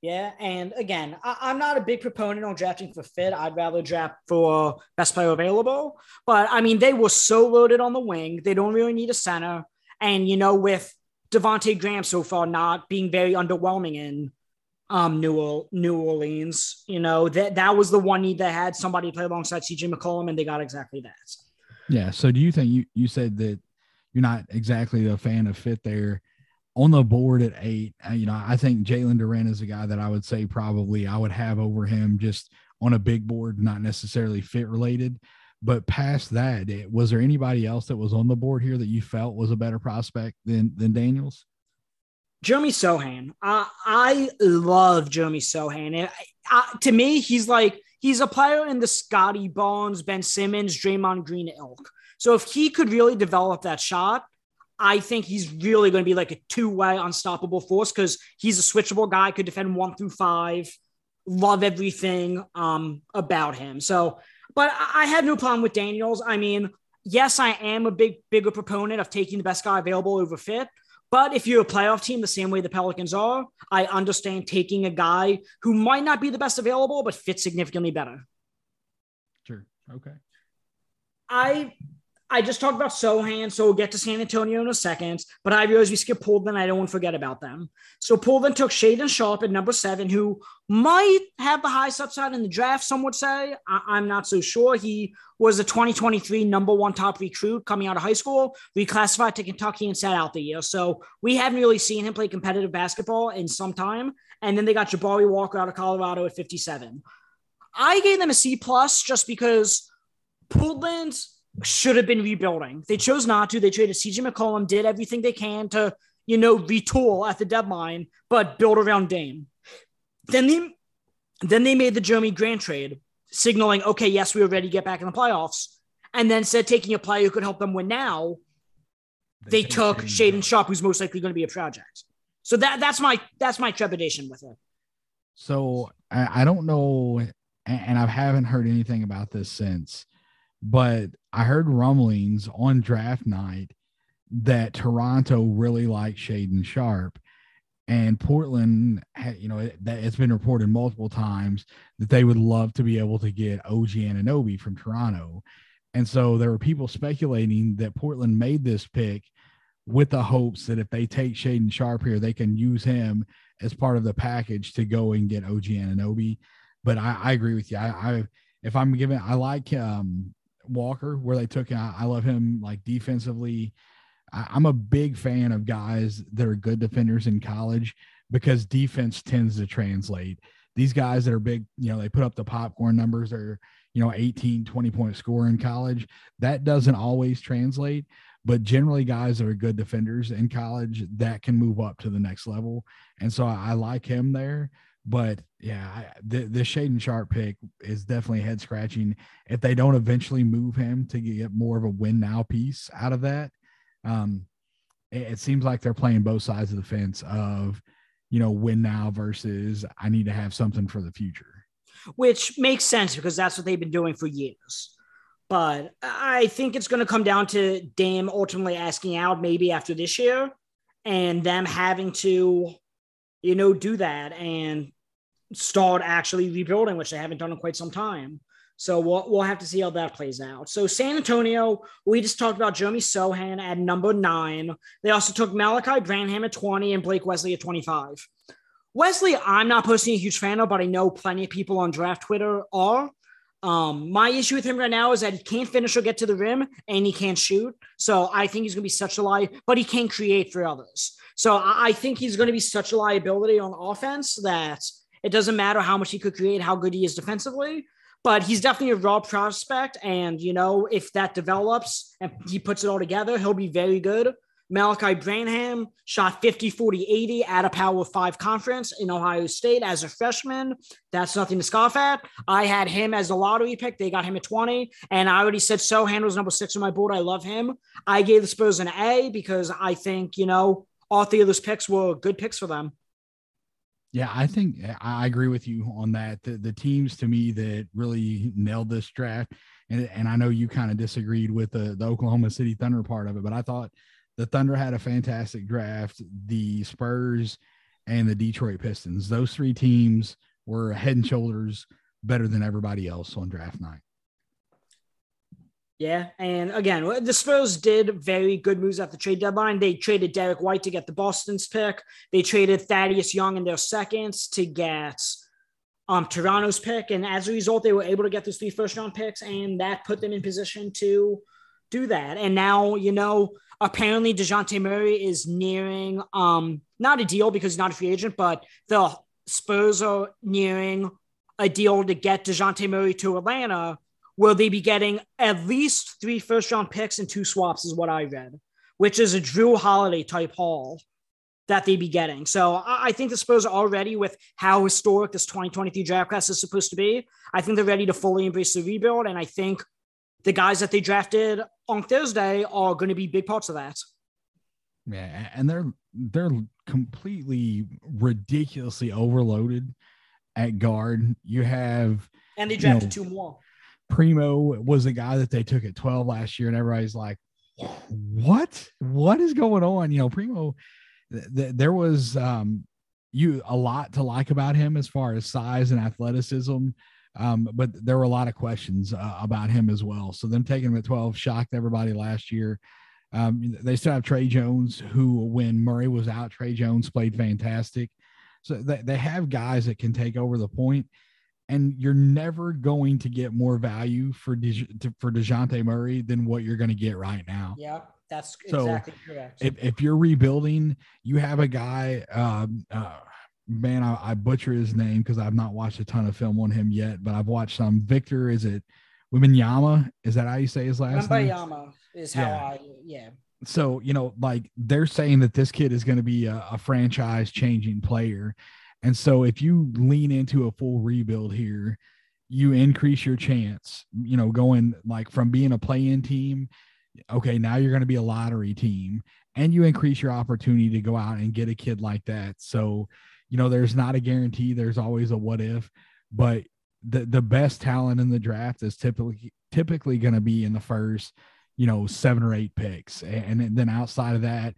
Yeah, and again, I, am not a big proponent on drafting for fit. I'd rather draft for best player available. But I mean, they were so loaded on the wing, they don't really need a center. And you know, with Devonte Graham so far not being very underwhelming in um New, New Orleans, you know that that was the one need had somebody play alongside CJ McCollum, and they got exactly that. Yeah. So do you think you you said that you're not exactly a fan of fit there? on the board at eight, uh, you know, I think Jalen Duren is a guy that I would say probably I would have over him just on a big board, not necessarily fit related. But past that, was there anybody else that was on the board here that you felt was a better prospect than than Daniels? Jeremy Sochan. I I love Jeremy Sochan. And I, to me, he's like he's a player in the Scottie Barnes, Ben Simmons, Draymond Green ilk. So if he could really develop that shot, I think he's really going to be like a two way unstoppable force because he's a switchable guy, could defend one through five. Love everything um, about him. So, but I had no problem with Daniels. I mean, yes, I am a big, bigger proponent of taking the best guy available over fit, But if you're a playoff team, the same way the Pelicans are, I understand taking a guy who might not be the best available, but fits significantly better. Sure. Okay. I I just talked about Sochan, so we'll get to San Antonio in a second. But I realize we skipped Portland. I don't want to forget about them. So Portland took Shaedon Sharpe at number seven, who might have the highest upside in the draft. Some would say. I- am not so sure. He was a 2023 number one top recruit coming out of high school, reclassified to Kentucky and sat out the year. So we haven't really seen him play competitive basketball in some time. And then they got Jabari Walker out of Colorado at 57. I gave them a C plus just because Portland should have been rebuilding. They chose not to. They traded CJ McCollum, did everything they can to, you know, retool at the deadline, but build around Dame. Then they then they made the Jerami Grant trade, signaling, okay, yes, we are ready to get back in the playoffs. And then said taking a player who could help them win now. They, they took Shaedon Sharpe, who's most likely going to be a project. So that that's my that's my trepidation with it. So I, I don't know, and I haven't heard anything about this since but I heard rumblings on draft night that Toronto really liked Shaedon Sharpe. And Portland, you know, it, it's been reported multiple times that they would love to be able to get OG Anunoby from Toronto. And so there were people speculating that Portland made this pick with the hopes that if they take Shaedon Sharpe here, they can use him as part of the package to go and get OG Anunoby. But I, I agree with you. I, I if I'm giving, I like um, Walker, where they took him. I love him like defensively. I, I'm a big fan of guys that are good defenders in college because defense tends to translate. These guys that are big, you know, they put up the popcorn numbers or, you know, 18, 20 point score in college. That doesn't always translate, but generally guys that are good defenders in college that can move up to the next level. And so I, I like him there. But yeah, the the Shaedon Sharpe pick is definitely head scratching. If they don't eventually move him to get more of a win now piece out of that, um, it, it seems like they're playing both sides of the fence of, you know, win now versus I need to have something for the future. Which makes sense because that's what they've been doing for years. But I think it's going to come down to Dame ultimately asking out maybe after this year and them having to, you know, do that. And start actually rebuilding, which they haven't done in quite some time. So we'll, we'll have to see how that plays out. So San Antonio, we just talked about Jeremy Sochan at number nine. They also took Malaki Branham at 20 and Blake Wesley at 25. Wesley, I'm not personally a huge fan of, but I know plenty of people on draft Twitter are. Um, my issue with him right now is that he can't finish or get to the rim and he can't shoot. So I think he's going to be such a lie, but he can create for others. So I think he's going to be such a liability on offense that – it doesn't matter how much he could create, how good he is defensively, but he's definitely a raw prospect. And, you know, if that develops and he puts it all together, he'll be very good. Malaki Branham shot 50, 40, 80 at a Power Five conference in Ohio State as a freshman. That's nothing to scoff at. I had him as a lottery pick. They got him at 20. And I already said Sochan was number six on my board. I love him. I gave the Spurs an A because I think, you know, all three of those picks were good picks for them. Yeah, I think I agree with you on that. The, the teams to me that really nailed this draft, and, and I know you kind of disagreed with the, the Oklahoma City Thunder part of it, but I thought the Thunder had a fantastic draft. The Spurs and the Detroit Pistons, those three teams were head and shoulders better than everybody else on draft night. Yeah, and again, the Spurs did very good moves at the trade deadline. They traded Derrick White to get the Boston's pick. They traded Thaddeus Young in their seconds to get um, Toronto's pick, and as a result, they were able to get those three first round picks, and that put them in position to do that. And now, you know, apparently Dejounte Murray is nearing um not a deal because he's not a free agent, but the Spurs are nearing a deal to get Dejounte Murray to Atlanta will they be getting at least three first round picks and two swaps, is what I read, which is a Jrue Holiday type haul that they be getting. So I think the Spurs are already with how historic this 2023 draft class is supposed to be. I think they're ready to fully embrace the rebuild. And I think the guys that they drafted on Thursday are going to be big parts of that. Yeah, and they're they're completely ridiculously overloaded at guard. You have and they drafted you know, two more. Primo was the guy that they took at 12 last year, and everybody's like, what? What is going on? You know, Primo, th- there was um, you a lot to like about him as far as size and athleticism. Um, but there were a lot of questions uh, about him as well. So them taking him at 12 shocked everybody last year. Um, they still have Tre Jones, who when Murray was out, Tre Jones played fantastic. So they, they have guys that can take over the point, and you're never going to get more value for De, for Dejounte Murray than what you're going to get right now. Yeah, that's So, exactly correct. If, if you're rebuilding, you have a guy. Um, uh, man, I, I butcher his name because I've not watched a ton of film on him yet, but I've watched some. Victor, is it Wiminyama? Is that how you say his last name? Wembanyama is how Yeah. I yeah. so you know like they're saying that this kid is going to be a, a franchise changing player and so if you lean into a full rebuild here you increase your chance you know going like from being a play-in team okay now you're going to be a lottery team and you increase your opportunity to go out and get a kid like that. So you know there's not a guarantee there's always a what if but the the best talent in the draft is typically typically going to be in the first you know seven or eight picks. And then outside of that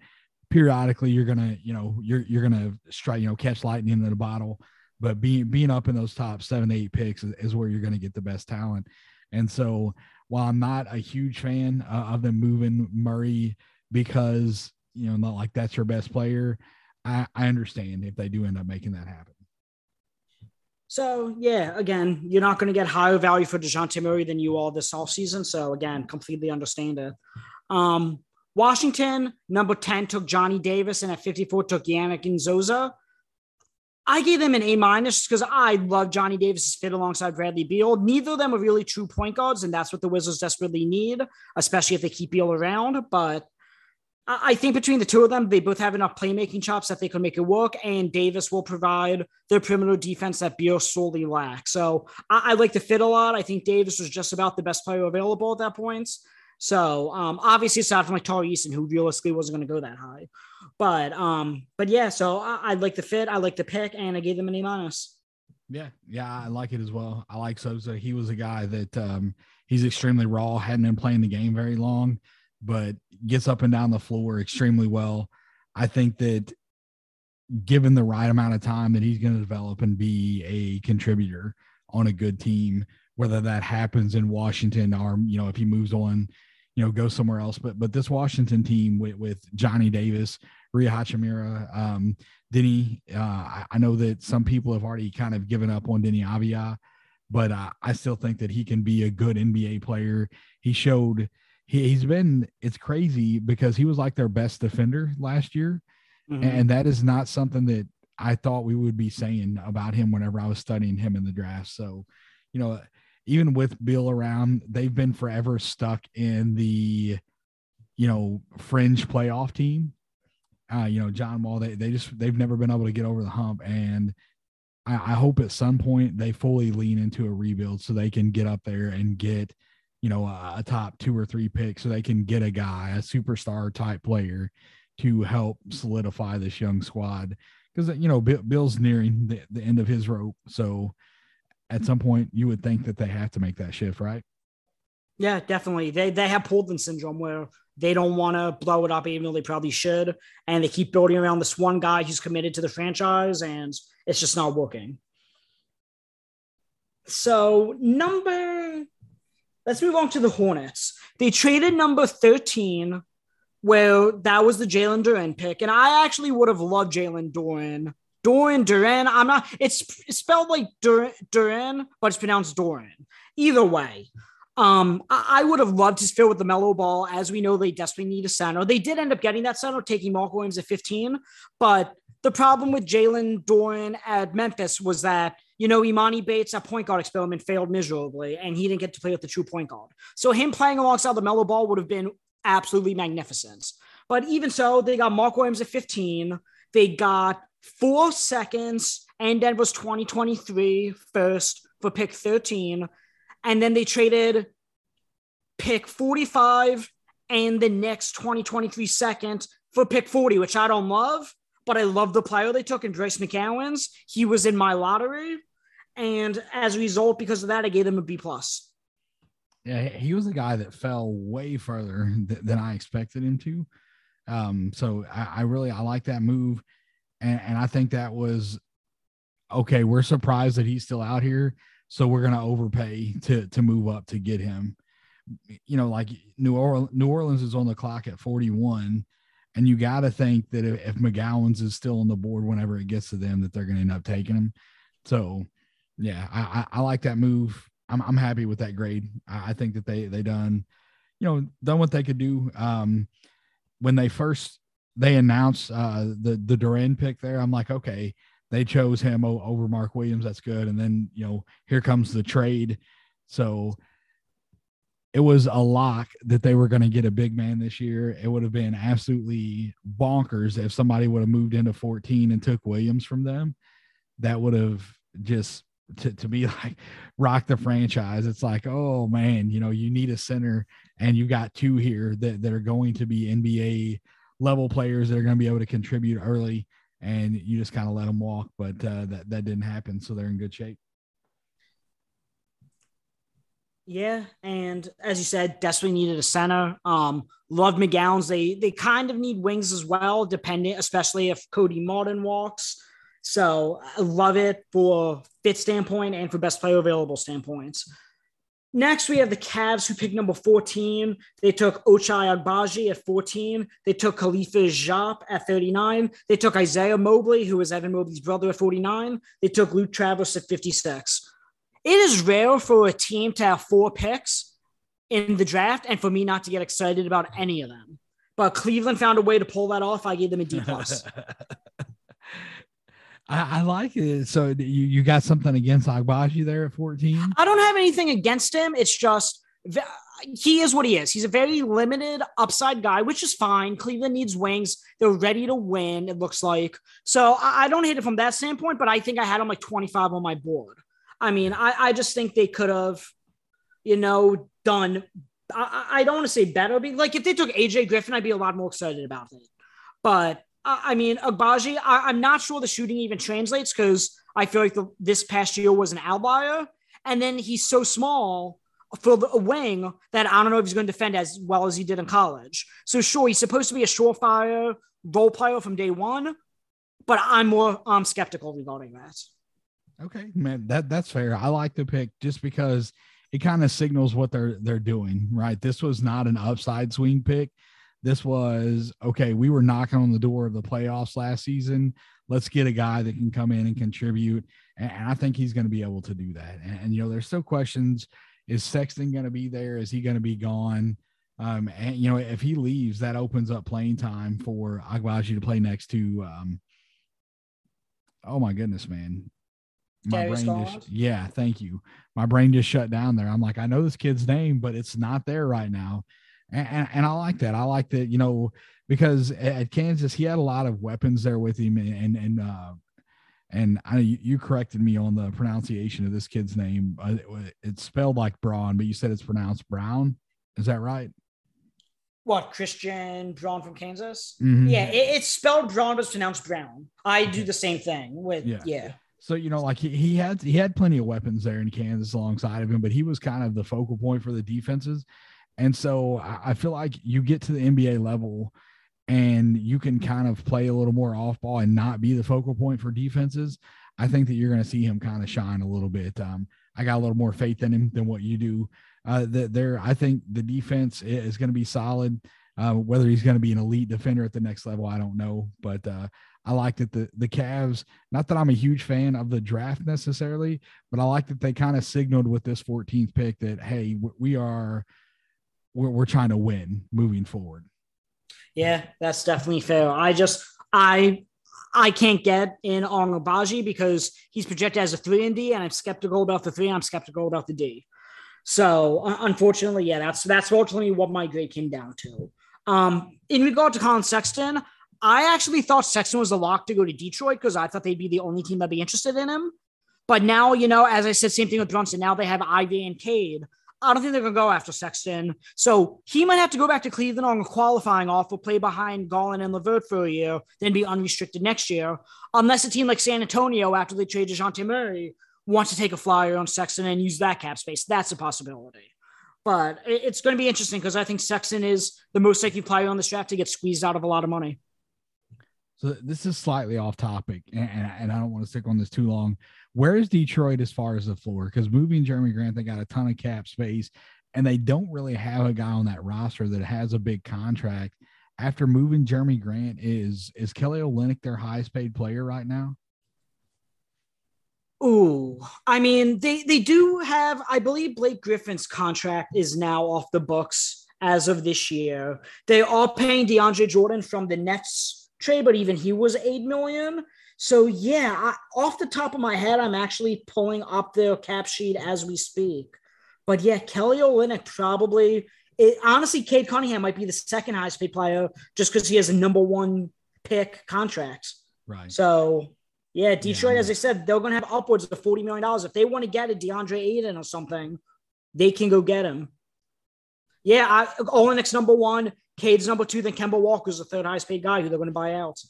periodically you're gonna you know you're you're gonna strike you know catch lightning in the bottle but being being up in those top seven eight picks is, is where you're gonna get the best talent and so while i'm not a huge fan uh, of them moving murray because you know not like that's your best player i i understand if they do end up making that happen So yeah, again, you're not going to get higher value for Dejounte Murray than you are this offseason. So again, completely understand it. Um, Washington, number 10 took Johnny Davis, and at 54 took Yannick Nzosa. I gave them an A minus because I love Johnny Davis's fit alongside Bradley Beal. Neither of them are really true point guards, and that's what the Wizards desperately need, especially if they keep Beal around. But I think between the two of them, they both have enough playmaking chops that they can make it work, and Davis will provide the perimeter defense that Beal sorely lacks. So I, I like the fit a lot. I think Davis was just about the best player available at that point. So um, obviously, aside from like Tari Eason, who realistically wasn't going to go that high, but um, but yeah. So I, I like the fit, I like the pick, and I gave them an A minus. Yeah, yeah, I like it as well. I like Sosa. He was a guy that um, he's extremely raw, hadn't been playing the game very long, but gets up and down the floor extremely well. I think that given the right amount of time that he's going to develop and be a contributor on a good team, whether that happens in Washington or you know if he moves on, you know, go somewhere else. But but this Washington team with with Johnny Davis, Rui Hachimura, um, Deni, uh, I, I know that some people have already kind of given up on Deni Avdija, but uh, I still think that he can be a good NBA player. He showed he, he's been it's crazy because he was like their best defender last year, and that is not something that I thought we would be saying about him whenever I was studying him in the draft. So, you know, even with Beal around, they've been forever stuck in the, you know, fringe playoff team. Uh, you know, John Wall, they, they just, they've never been able to get over the hump. And I, I hope at some point they fully lean into a rebuild so they can get up there and get, you know, a, a top two or three pick so they can get a guy, a superstar type player to help solidify this young squad. Because, you know, Beal, Beal's nearing the, the end of his rope. So, at some point you would think that they have to make that shift, right? Yeah, definitely. They they have Pullman syndrome where they don't want to blow it up, even though they probably should, and they keep building around this one guy who's committed to the franchise, and it's just not working. So number, let's move on to the Hornets. They traded number thirteen, where that was the Jalen Duren pick, and I actually would have loved Jalen Duren. Doran, Duran. I'm not. It's, spelled like Dur- Duran, but it's pronounced Doran. Either way, um, I, I would have loved his fit with LaMelo Ball. As we know, they desperately need a center. They did end up getting that center, taking Mark Williams at 15. But the problem with Jalen Doran at Memphis was that, you know, Emoni Bates, that point guard experiment failed miserably, and he didn't get to play with the true point guard. So him playing alongside LaMelo Ball would have been absolutely magnificent. But even so, they got Mark Williams at 15. They got four seconds and was 2023 first for pick 13. And then they traded pick 45 and the next 2023 second for pick 40, which I don't love, but I love the player they took in Bryce McGowens. He was in my lottery. And as a result, because of that, I gave them a B plus. Yeah, he was a guy that fell way further th- than I expected him to. Um, so I, I really I like that move, and, and I think that was okay. We're surprised that he's still out here, so we're gonna overpay to to move up to get him. You know, like New Orleans, New Orleans is on the clock at 41, and you got to think that if, if McGowens is still on the board whenever it gets to them, that they're to end up taking him. So, yeah, I, I, I like that move. I'm, I'm happy with that grade. I, I think that they they done, you know, done what they could do. Um, when they first they announced uh, the the Duren pick there, I'm like, okay, they chose him over Mark Williams. That's good. And then you know, here comes the trade. So it was a lock that they were going to get a big man this year. It would have been absolutely bonkers if somebody would have moved into 14 and took Williams from them. That would have just to, to be like rock the franchise. It's like, oh man, you know, you need a center and you got two here that, that are going to be NBA level players that are going to be able to contribute early and you just kind of let them walk. But uh, that, that didn't happen. So they're in good shape. Yeah, and as you said, desperately needed a center. Um, love McGowens. They they kind of need wings as well, depending, especially if Cody Martin walks. So I love it for fit standpoint and for best player available standpoints. Next, we have the Cavs who picked number 14. They took Ochai Agbaji at 14. They took Khalifa Diop at 39. They took Isaiah Mobley, who was Evan Mobley's brother, at 49. They took Luke Travers at 56. It is rare for a team to have four picks in the draft and for me not to get excited about any of them. But Cleveland found a way to pull that off. I gave them a D plus. I, I, like it. So you, you got something against Agbaji there at 14? I don't have anything against him. It's just he is what he is. He's a very limited upside guy, which is fine. Cleveland needs wings. They're ready to win, it looks like. So I, I don't hate it from that standpoint, but I think I had him like 25 on my board. I mean, I, I just think they could have, you know, done. I, I don't want to say better, but like if they took AJ Griffin, I'd be a lot more excited about it. But I mean, Agbaji, I, am not sure the shooting even translates because I feel like the, this past year was an outlier. And then he's so small for the, a wing that I don't know if he's going to defend as well as he did in college. So, sure, he's supposed to be a surefire role player from day one, but I'm more um, skeptical regarding that. Okay, man, that that's fair. I like the pick just because it kind of signals what they're they're doing, right? This was not an upside swing pick. This was okay. We were knocking on the door of the playoffs last season. Let's get a guy that can come in and contribute. And, I think he's going to be able to do that. And, and, you know, there's still questions. Is Sexton going to be there? Is he going to be gone? Um, and you know, if he leaves, that opens up playing time for Agbaji to play next to um, oh my goodness, man. My brain just yeah, thank you. My brain just shut down there. I'm like, I know this kid's name, but it's not there right now and, and, and I like that. I like that, you know, because at Kansas he had a lot of weapons there with him, and and uh, and I you corrected me on the pronunciation of this kid's name. Uh, it's spelled like Braun, but you said it's pronounced Brown. Is that right? What Christian Braun from Kansas? Mm-hmm. Yeah, it, it's spelled Braun, but it's pronounced Brown. I do the same thing with yeah. yeah. So you know, like he, he had he had plenty of weapons there in Kansas alongside of him, but he was kind of the focal point for the defenses. And so I feel like you get to the NBA level and you can kind of play a little more off ball and not be the focal point for defenses. I think that you're going to see him kind of shine a little bit. Um, I got a little more faith in him than what you do. Uh, that there, I think the defense is going to be solid. Uh, whether he's going to be an elite defender at the next level, I don't know. But uh, I like that the the Cavs. Not that I'm a huge fan of the draft necessarily, but I like that they kind of signaled with this 14th pick that hey, we are we're, we're trying to win moving forward. Yeah, that's definitely fair. I just I I can't get in on Agbaji because he's projected as a three and D, and I'm skeptical about the three. I'm skeptical about the D. So unfortunately, yeah, that's that's ultimately what my grade came down to. Um, in regard to Collin Sexton, I actually thought Sexton was a lock to go to Detroit because I thought they'd be the only team that'd be interested in him. But now, you know, as I said, same thing with Brunson. Now they have Ivey and Cade. I don't think they're going to go after Sexton. So he might have to go back to Cleveland on a qualifying offer, play behind Garland and LeVert for a year, then be unrestricted next year, unless a team like San Antonio, after they trade DeJounte Murray, wants to take a flyer on Sexton and use that cap space. That's a possibility. But it's going to be interesting because I think Sexton is the most likely player on this draft to get squeezed out of a lot of money. So this is slightly off topic, and, and I don't want to stick on this too long. Where is Detroit as far as the floor? Because moving Jerami Grant, they got a ton of cap space, and they don't really have a guy on that roster that has a big contract. After moving Jerami Grant, is is Kelly Olynyk their highest paid player right now? Ooh, I mean, they they do have. I believe Blake Griffin's contract is now off the books as of this year. They are paying DeAndre Jordan from the Nets trade, but even he was eight million. So yeah, I, off the top of my head, I'm actually pulling up the cap sheet as we speak. But yeah, Kelly Olynyk probably. It, honestly, Cade Cunningham might be the second highest paid player just because he has a number one pick contract. Right. So yeah, Detroit, yeah. as I said, they're going to have upwards of $40 million. If they want to get a DeAndre Ayton or something, they can go get him. Yeah, I, Olynyk's number one, Cade's number two, then Kemba Walker's the third highest paid guy who they're going to buy out.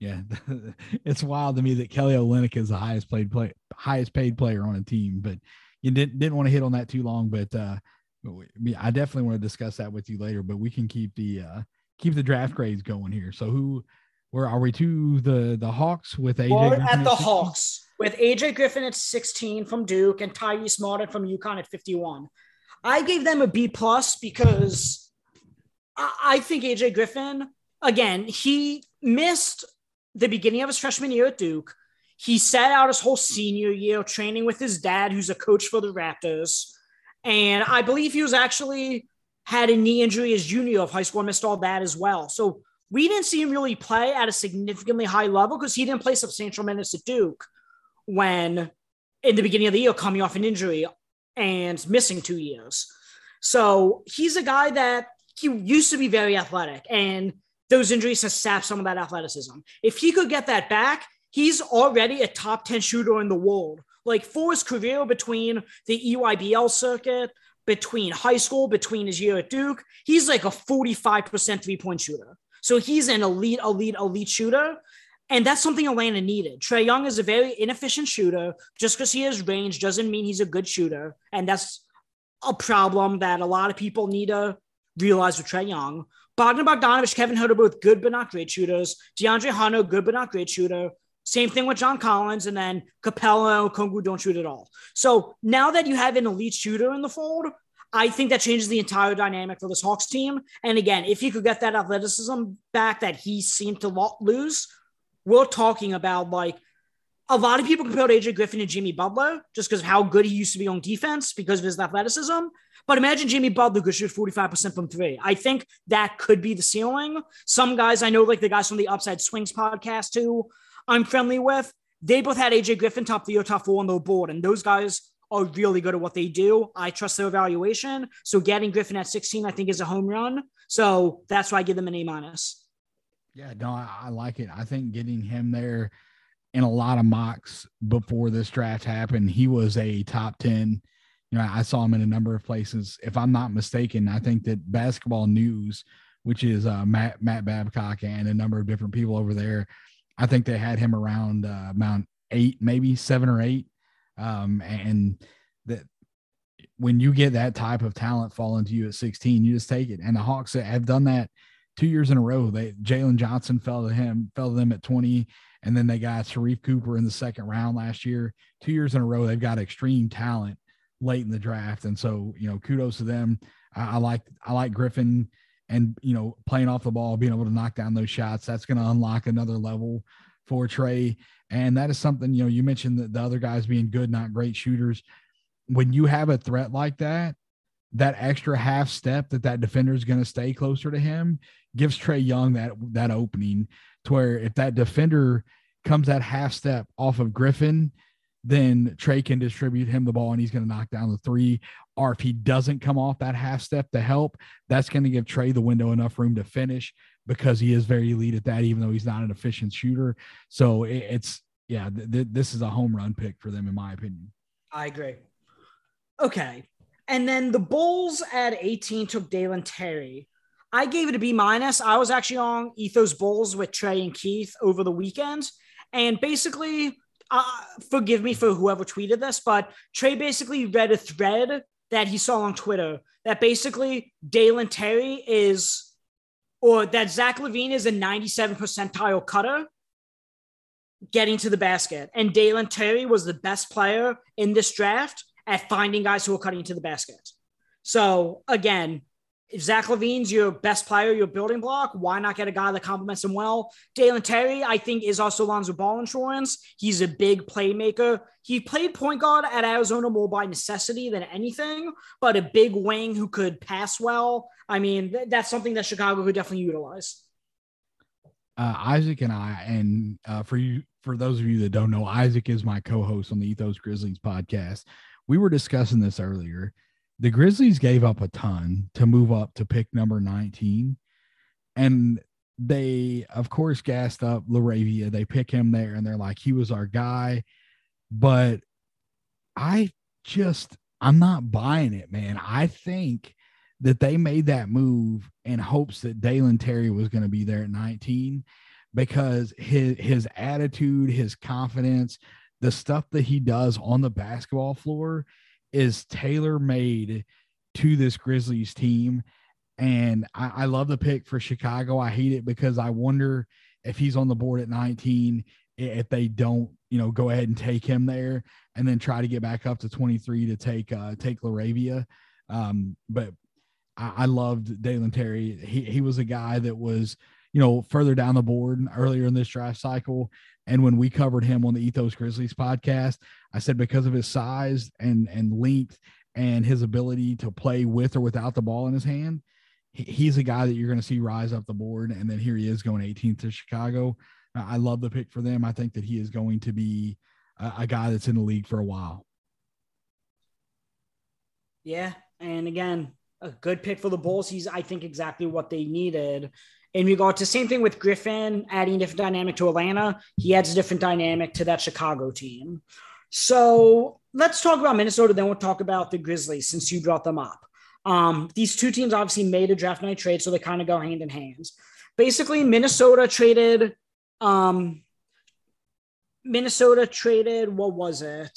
Yeah, it's wild to me that Kelly Olynyk is the highest paid play, highest paid player on a team. But you didn't didn't want to hit on that too long. But uh, I definitely want to discuss that with you later. But we can keep the uh, keep the draft grades going here. So who where are we to the the Hawks with AJ? Griffin at the 16? Hawks with AJ Griffin at 16 from Duke and Tyrese Martin from UConn at 51. I gave them a B plus because I think AJ Griffin again he missed the beginning of his freshman year at Duke. He sat out his whole senior year training with his dad, who's a coach for the Raptors. And I believe he was actually had a knee injury as junior of high school missed all that as well. So we didn't see him really play at a significantly high level because he didn't play substantial minutes at Duke when in the beginning of the year coming off an injury and missing two years. So he's a guy that he used to be very athletic and those injuries have sapped some of that athleticism. If he could get that back, he's already a top 10 shooter in the world. Like for his career between the EYBL circuit, between high school, between his year at Duke, he's like a 45% three point shooter. So he's an elite, elite, elite shooter. And that's something Atlanta needed. Trae Young is a very inefficient shooter. Just because he has range doesn't mean he's a good shooter. And that's a problem that a lot of people need to realize with Trae Young. Bogdan Bogdanovich, Kevin Huerter, both good but not great shooters. DeAndre Hunter, good but not great shooter. Same thing with John Collins, and then Capela and Okongwu don't shoot at all. So now that you have an elite shooter in the fold, I think that changes the entire dynamic for this Hawks team. And again, if you could get that athleticism back that he seemed to lose, we're talking about like a lot of people compared AJ Griffin and Jimmy Butler just because of how good he used to be on defense because of his athleticism. But imagine Jimmy Butler could shoot 45% from three. I think that could be the ceiling. Some guys I know, like the guys from the Upside Swings podcast, too, I'm friendly with, they both had AJ Griffin top or top four on the board. And those guys are really good at what they do. I trust their evaluation. So getting Griffin at 16, I think, is a home run. So that's why I give them an A minus. Yeah, no, I, I, like it. I think getting him there in a lot of mocks before this draft happened, he was a top 10. You know, I saw him in a number of places. If I'm not mistaken, I think that basketball news, which is uh, Matt, Matt Babcock and a number of different people over there, I think they had him around uh, Mount eight, maybe seven or eight um, and that when you get that type of talent falling to you at 16, you just take it. And the Hawks have done that two years in a row. They Jalen Johnson fell to him, fell to them at 20, and then they got Sharife Cooper in the second round last year. Two years in a row, they've got extreme talent late in the draft. And so, you know, kudos to them. I, I like I like Griffin and you know, playing off the ball, being able to knock down those shots. That's going to unlock another level for Trae. And that is something, you know, you mentioned the, the other guys being good, not great shooters. When you have a threat like that, that extra half step that that defender is going to stay closer to him gives Trae Young that that opening to where if that defender comes that half step off of Griffin, then Trae can distribute him the ball and he's going to knock down the three. Or if he doesn't come off that half step to help, that's going to give Trae the window enough room to finish because he is very elite at that, even though he's not an efficient shooter. So it's, yeah, th- th- this is a home run pick for them, in my opinion. I agree. Okay. And then the Bulls at 18 took Dalen Terry. I gave it a B minus. I was actually on Ethos Bulls with Trey and Keith over the weekend. And basically, uh, forgive me for whoever tweeted this, but Trey basically read a thread that he saw on Twitter that basically Dalen Terry is, or that Zach LaVine is a 97 percentile cutter getting to the basket. And Dalen Terry was the best player in this draft at finding guys who are cutting to the basket. So again, if Zach LaVine's your best player, your building block, why not get a guy that complements him well? Dalen Terry, I think, is also Lonzo Ball insurance. He's a big playmaker. He played point guard at Arizona more by necessity than anything, but a big wing who could pass well. I mean, th- that's something that Chicago could definitely utilize. Uh, Isaac and I, and uh, for you, for those of you that don't know, Isaac is my co-host on the Ethos Grizzlies podcast. We were discussing this earlier the Grizzlies gave up a ton to move up to pick number 19. And they, of course, gassed up LaRavia. They pick him there and they're like, he was our guy. But I just, I'm not buying it, man. I think that they made that move in hopes that Dalen Terry was going to be there at 19 because his his attitude, his confidence, the stuff that he does on the basketball floor is tailor made to this Grizzlies team. And I, I, love the pick for Chicago. I hate it because I wonder if he's on the board at 19, if they don't, you know, go ahead and take him there and then try to get back up to 23 to take uh take LaRavia. Um, but I, I loved Dalen Terry. He he was a guy that was, you know, further down the board earlier in this draft cycle. And when we covered him on the Ethos Grizzlies podcast, I said because of his size and and length and his ability to play with or without the ball in his hand, he, he's a guy that you're going to see rise up the board. And then here he is going 18th to Chicago. I love the pick for them. I think that he is going to be a, a guy that's in the league for a while. Yeah, and again, a good pick for the Bulls. He's, I think, exactly what they needed in regard to same thing with Griffin adding a different dynamic to Atlanta. He adds a different dynamic to that Chicago team. So let's talk about Minnesota. Then we'll talk about the Grizzlies since you brought them up. Um, these two teams obviously made a draft night trade, so they kind of go hand in hand. Basically, Minnesota traded. Um, Minnesota traded. What was it?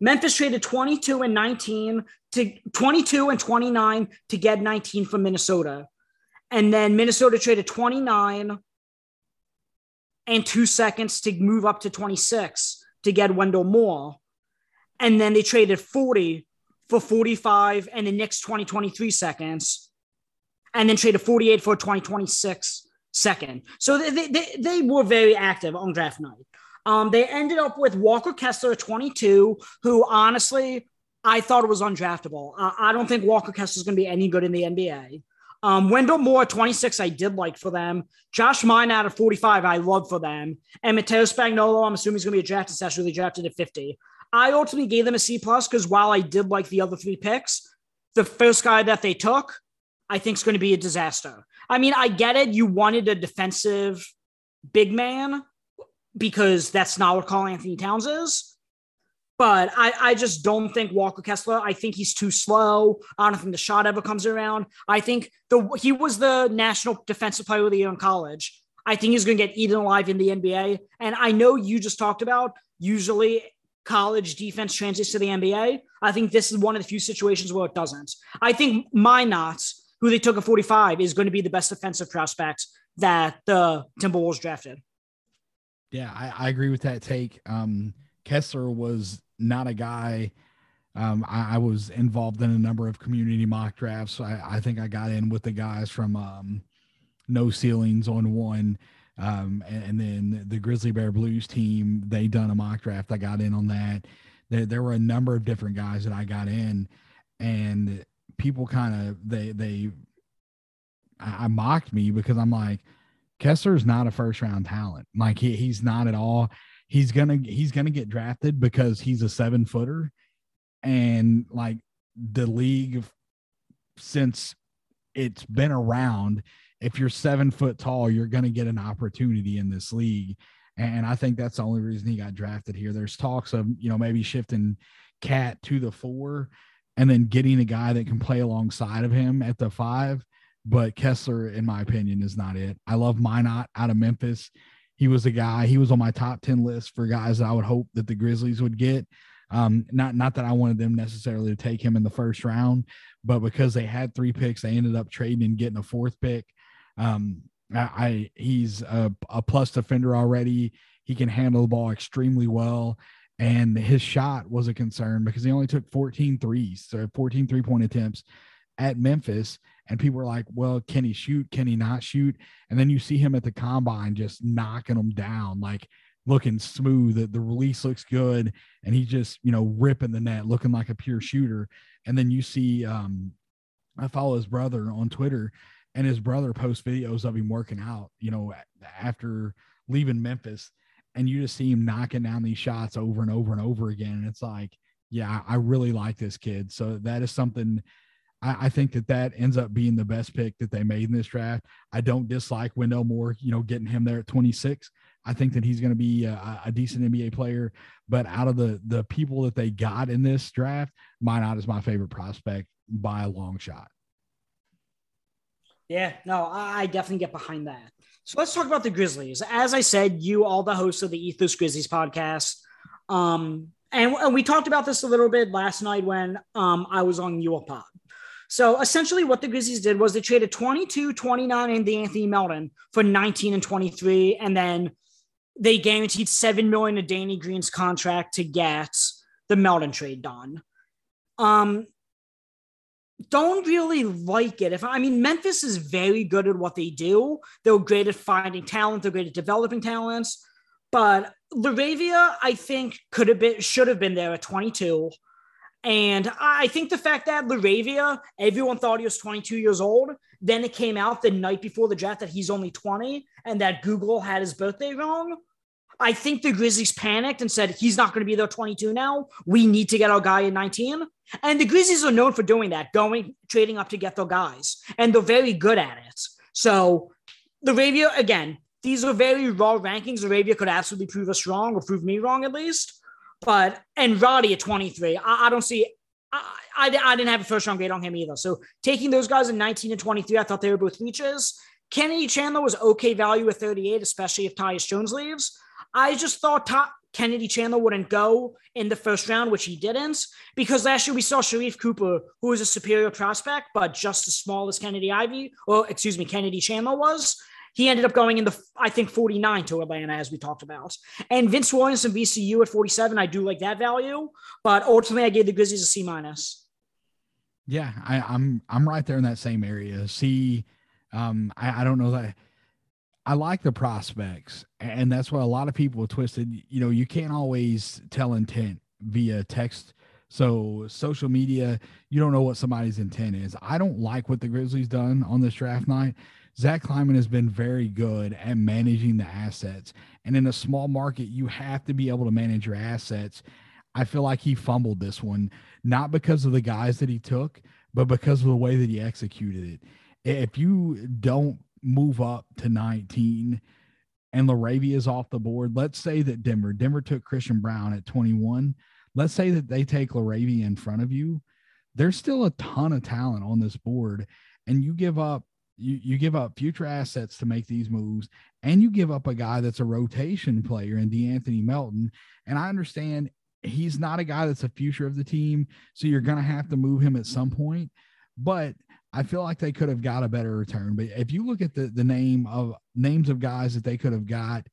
Memphis traded 22 and 19 to 22 and 29 to get 19 from Minnesota. And then Minnesota traded 29 and two seconds to move up to 26 to get Wendell Moore. And then they traded 40 for 45 and the next 20, 23 seconds. And then traded 48 for 2026 second. So they, they, they were very active on draft night. Um, they ended up with Walker Kessler 22, who honestly, I thought was undraftable. Uh, I don't think Walker Kessler is going to be any good in the NBA. Um, Wendell Moore, 26, I did like for them. Josh Minott out of 45, I love for them. And Matteo Spagnolo, I'm assuming he's going to be a drafted stash, really drafted at 50. I ultimately gave them a C plus because while I did like the other three picks, the first guy that they took, I think is going to be a disaster. I mean, I get it. You wanted a defensive big man because that's not what Karl-Anthony Towns is. But I, I just don't think Walker Kessler. I think he's too slow. I don't think the shot ever comes around. I think the he was the national defensive player of the year in college. I think he's going to get eaten alive in the NBA. And I know you just talked about usually college defense translates to the NBA. I think this is one of the few situations where it doesn't. I think Minott, who they took at 45, is going to be the best defensive prospect that the Timberwolves drafted. Yeah, I, I agree with that take. Um, Kessler was not a guy. Um, I, I, was involved in a number of community mock drafts. I, I think I got in with the guys from um, No Ceilings on one. Um, and, and, then the Grizzly Bear Blues team, they done a mock draft. I got in on that. There, there were a number of different guys that I got in, and people kind of they they I, I mocked me because I'm like, Kessler's not a first round talent. Like he, he's not at all he's gonna he's gonna get drafted because he's a seven footer, and like the league since it's been around, if you're seven foot tall, you're gonna get an opportunity in this league. And I think that's the only reason he got drafted here. There's talks of, you know, maybe shifting KAT to the four and then getting a guy that can play alongside of him at the five. But Kessler, in my opinion, is not it. I love Minott out of Memphis he was a guy, he was on my top 10 list for guys that I would hope that the Grizzlies would get. Um, not not that I wanted them necessarily to take him in the first round, but because they had three picks, they ended up trading and getting a fourth pick. Um, I, I he's a, a plus defender already. He can handle the ball extremely well. And his shot was a concern because he only took 14 threes, so 14 three point attempts at Memphis. And people were like, well, can he shoot? Can he not shoot? And then you see him at the combine just knocking them down, like looking smooth. The, the release looks good. And he just, you know, ripping the net, looking like a pure shooter. And then you see, um, I follow his brother on Twitter, and his brother posts videos of him working out, you know, after leaving Memphis. And you just see him knocking down these shots over and over and over again. And it's like, yeah, I really like this kid. So that is something I, I, think that that ends up being the best pick that they made in this draft. I don't dislike Wendell Moore, you know, getting him there at 26. I think that he's going to be a, a, decent NBA player. But out of the the people that they got in this draft, Minott is my favorite prospect by a long shot. Yeah, no, I definitely get behind that. So let's talk about the Grizzlies. As I said, you all the hosts of the Ethos Grizzlies podcast. Um, and, and we talked about this a little bit last night when um, I was on your pod. So essentially, what the Grizzlies did was they traded 22, 29, and the Anthony Melton for 19 and 23. And then they guaranteed 7 million to Danny Green's contract to get the Melton trade done. Um, don't really like it. If I mean, Memphis is very good at what they do. They're great at finding talent. They're great at developing talents. But LaRavia, I think, could have been, should have been there at 22. And I think the fact that LaRavia, everyone thought he was 22 years old. Then it came out the night before the draft that he's only 20 and that Google had his birthday wrong. I think the Grizzlies panicked and said, he's not going to be there 22 now. We need to get our guy at 19. And the Grizzlies are known for doing that, going, trading up to get their guys. And they're very good at it. So LaRavia, again, these are very raw rankings. LaRavia could absolutely prove us wrong or prove me wrong at least. But and Roddy at 23, I, I don't see. I, I, I, didn't have a first round grade on him either. So taking those guys in 19 and 23, I thought they were both reaches. Kennedy Chandler was okay value at 38, especially if Tyus Jones leaves. I just thought top Kennedy Chandler wouldn't go in the first round, which he didn't, because last year we saw Sharife Cooper, who was a superior prospect, but just as small as Kennedy Ivy, or excuse me, Kennedy Chandler was. He ended up going in the, I think, 49 to Atlanta, as we talked about. And Vince Williams and VCU at 47, I do like that value, but ultimately I gave the Grizzlies a C minus. Yeah, I, I'm I'm right there in that same area. C, um, I, I don't know that I like the prospects, and that's what a lot of people twisted. You know, you can't always tell intent via text. So social media, you don't know what somebody's intent is. I don't like what the Grizzlies done on this draft night. Zach Kleiman has been very good at managing the assets. And in a small market, you have to be able to manage your assets. I feel like he fumbled this one, not because of the guys that he took, but because of the way that he executed it. If you don't move up to 19 and LaRavia is off the board, let's say that Denver, Denver took Christian Braun at 21. Let's say that they take LaRavia in front of you. There's still a ton of talent on this board, and you give up you, you give up future assets to make these moves, and you give up a guy that's a rotation player in DeAnthony Melton. And I understand he's not a guy that's a future of the team, so you're going to have to move him at some point. But I feel like they could have got a better return. But if you look at the the name of names of guys that they could have got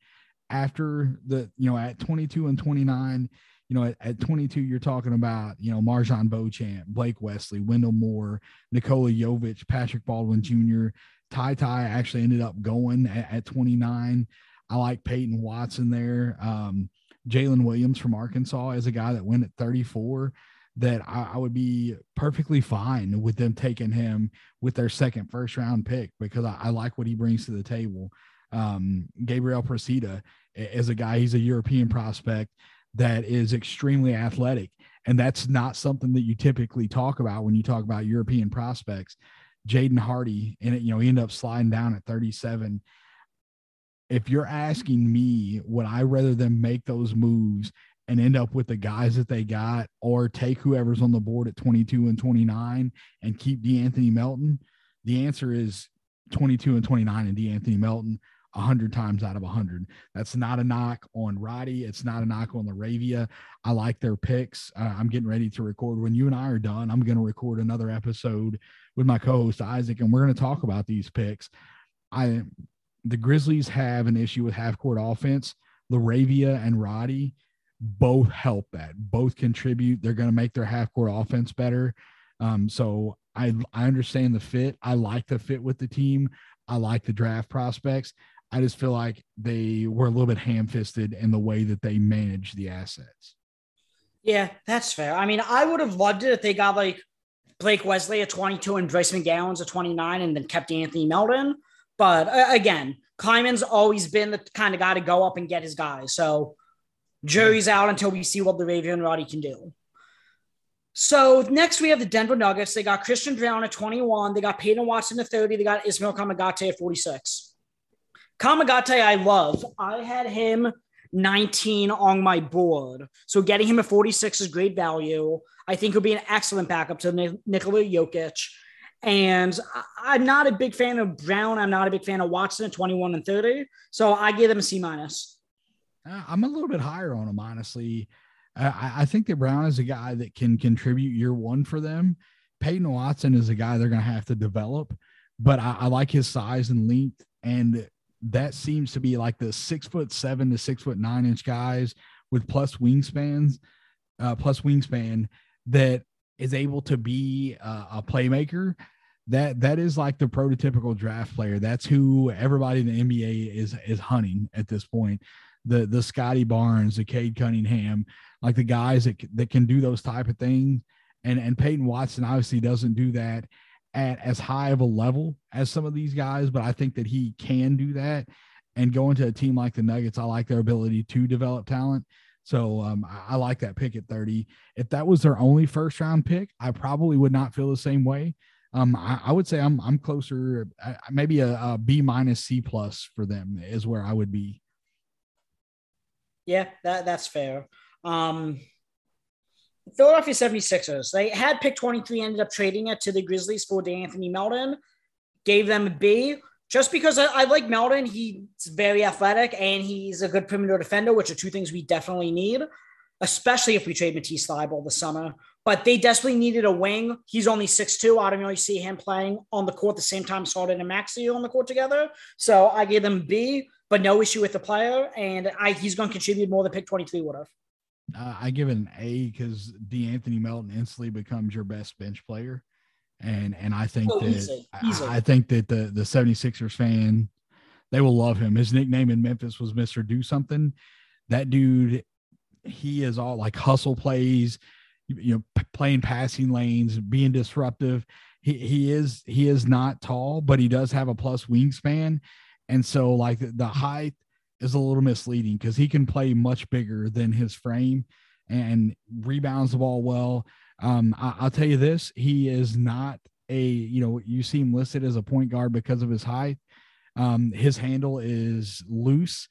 after the you know at 22 and 29 you know, at, at 22, you're talking about, you know, MarJon Beauchamp, Blake Wesley, Wendell Moore, Nikola Jovic, Patrick Baldwin Jr., Ty Ty actually ended up going at, at 29. I like Peyton Watson there. Um, Jaylin Williams from Arkansas is a guy that went at 34 that I, I, would be perfectly fine with them taking him with their second first round pick because I, I like what he brings to the table. Um, Gabriel Procida is a guy, he's a European prospect that is extremely athletic. And that's not something that you typically talk about when you talk about European prospects. Jaden Hardy, and you know, he ended up sliding down at 37. If you're asking me, would I rather them make those moves and end up with the guys that they got, or take whoever's on the board at 22 and 29 and keep DeAnthony Melton? The answer is 22 and 29 and DeAnthony Melton. A hundred times out of a hundred. That's not a knock on Roddy. It's not a knock on LaRavia. I like their picks. Uh, I'm getting ready to record. When you and I are done, I'm going to record another episode with my co-host Isaac, and we're going to talk about these picks. I the Grizzlies have an issue with half court offense. LaRavia and Roddy both help that. Both contribute. They're going to make their half court offense better. Um, so I I understand the fit. I like the fit with the team. I like the draft prospects. I just feel like they were a little bit ham fisted in the way that they manage the assets. Yeah, that's fair. I mean, I would have loved it if they got like Blake Wesley at 22 and Bryce McGowens at 29 and then kept Anthony Melton. But uh, again, Kleiman's always been the kind of guy to go up and get his guys. So jury's out until we see what LaRavia and Roddy can do. So next we have the Denver Nuggets. They got Christian Braun at 21. They got Peyton Watson at 30. They got Ismael Kamagate at 46. Kamagate, I love. I had him 19 on my board. So getting him at 46 is great value. I think he'll be an excellent backup to Nikola Jokic. And I'm not a big fan of Braun. I'm not a big fan of Watson at 21 and 30. So I give them a C minus. Uh, I'm a little bit higher on him, honestly. I, I think that Braun is a guy that can contribute year one for them. Peyton Watson is a guy they're going to have to develop, but I, I like his size and length. And that seems to be like the six foot seven to six foot nine inch guys with plus wingspans, uh, plus wingspan that is able to be uh, a playmaker. That that is like the prototypical draft player. That's who everybody in the NBA is is hunting at this point. The the Scottie Barnes, the Cade Cunningham, like the guys that that can do those type of things. And and Peyton Watson obviously doesn't do that at as high of a level as some of these guys, but I think that he can do that. And going to a team like the Nuggets, I like their ability to develop talent. So um, I, I, like that pick at 30. If that was their only first round pick, I probably would not feel the same way. Um, I, I would say I'm I'm closer, uh, maybe a, a B minus C plus for them is where I would be. Yeah, that that's fair. Um, Philadelphia 76ers, they had pick 23, ended up trading it to the Grizzlies for Anthony Melton, gave them a B. Just because I, I like Melton, he's very athletic and he's a good perimeter defender, which are two things we definitely need, especially if we trade Matisse Thybulle this summer. But they desperately needed a wing. He's only 6'2. I don't really see him playing on the court the same time Harden and Maxey on the court together. So I gave them B, but no issue with the player. And I, he's going to contribute more than pick 23 would have. Uh, I give it an A because De'Anthony Melton instantly becomes your best bench player. And and I think oh, that easy. I, I, think that the the 76ers fan, they will love him. His nickname in Memphis was Mr. Do Something. That dude, he is all like hustle plays, you know, p- playing passing lanes, being disruptive. He he is he is not tall, but he does have a plus wingspan. And so like the, the height is a little misleading because he can play much bigger than his frame and rebounds the ball well. Um, I, will tell you this: he is not a you know you see him listed as a point guard because of his height. Um, his handle is loose,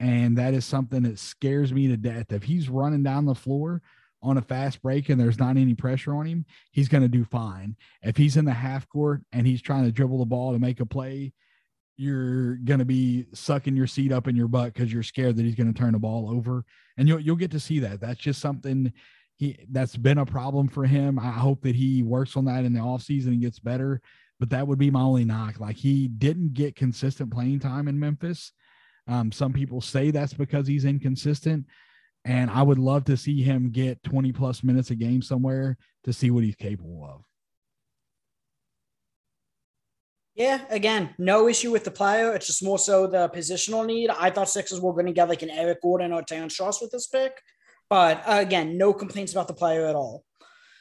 and that is something that scares me to death. If he's running down the floor on a fast break and there's not any pressure on him, he's going to do fine. If he's in the half court and he's trying to dribble the ball to make a play, you're going to be sucking your seat up in your butt because you're scared that he's going to turn the ball over. And you'll, you'll get to see that. That's just something he that's been a problem for him. I hope that he works on that in the offseason and gets better but that would be my only knock. Like he didn't get consistent playing time in memphis. Um, some people say that's because he's inconsistent and i would love to see him get 20 plus minutes a game somewhere to see what he's capable of yeah, again, no issue with the player. It's just more so the positional need. I thought Sixers were going to get like an Eric Gordon or Terrence Ross with this pick. But again, no complaints about the player at all.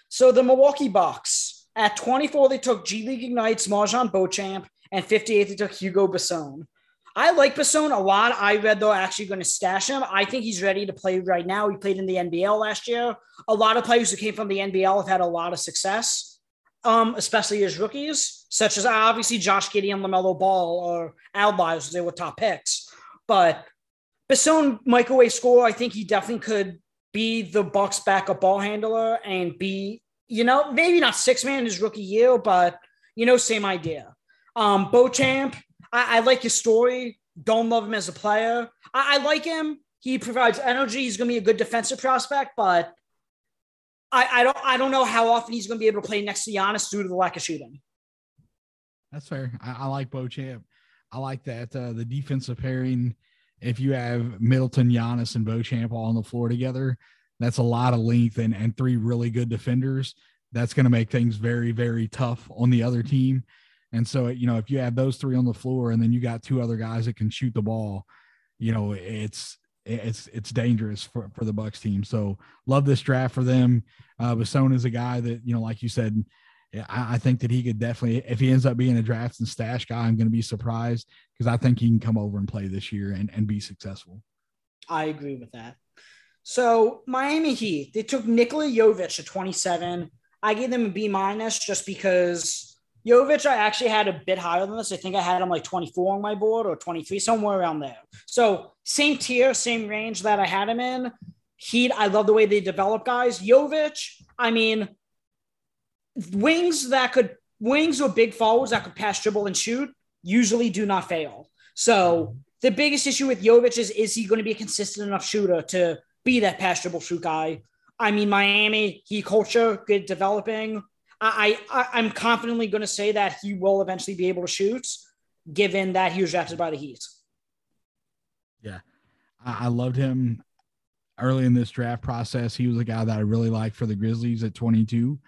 So the Milwaukee Bucks at 24, they took G League Ignite's MarJon Beauchamp, and 58, they took Hugo Besson. I like Besson a lot. I read they're actually going to stash him. I think he's ready to play right now. He played in the NBL last year. A lot of players who came from the NBL have had a lot of success, um, especially as rookies such as obviously Josh Giddey and LaMelo Ball or outliers. They were top picks. But Besson, microwave score, I think he definitely could be the Bucks backup ball handler and be, you know, maybe not six man his rookie year, but, you know, same idea. Um, Beauchamp, I, I like his story. don't love him as a player. I, I like him. He provides energy. He's going to be a good defensive prospect, but I, I don't I don't know how often he's going to be able to play next to Giannis due to the lack of shooting. That's fair. I, I like Beauchamp. I like that uh, the defensive pairing. If you have Middleton, Giannis, and Beauchamp all on the floor together, that's a lot of length and, and three really good defenders. That's going to make things very, very tough on the other team. And so, you know, if you have those three on the floor and then you got two other guys that can shoot the ball, you know, it's it's it's dangerous for, for the Bucks team. So love this draft for them. Uh Besson is a guy that, you know, like you said, I, I think that he could definitely if he ends up being a draft and stash guy, I'm gonna be surprised because I think he can come over and play this year and, and be successful. I agree with that. So Miami Heat, they took Nikola Jovic at 27. I gave them a B minus just because Jovic, I actually had a bit higher than this. I think I had him like 24 on my board or 23, somewhere around there. So same tier, same range that I had him in. Heat, I love the way they develop guys. Jovic, I mean, wings that could wings or big forwards that could pass, dribble, and shoot usually do not fail. So the biggest issue with Jovic is is he going to be a consistent enough shooter to be that pass, dribble, shoot guy? I mean, Miami, he culture, good developing. I, I am confidently going to say that he will eventually be able to shoot, given that he was drafted by the Heat. Yeah, I, I loved him early in this draft process. He was a guy that I really liked for the Grizzlies at 22.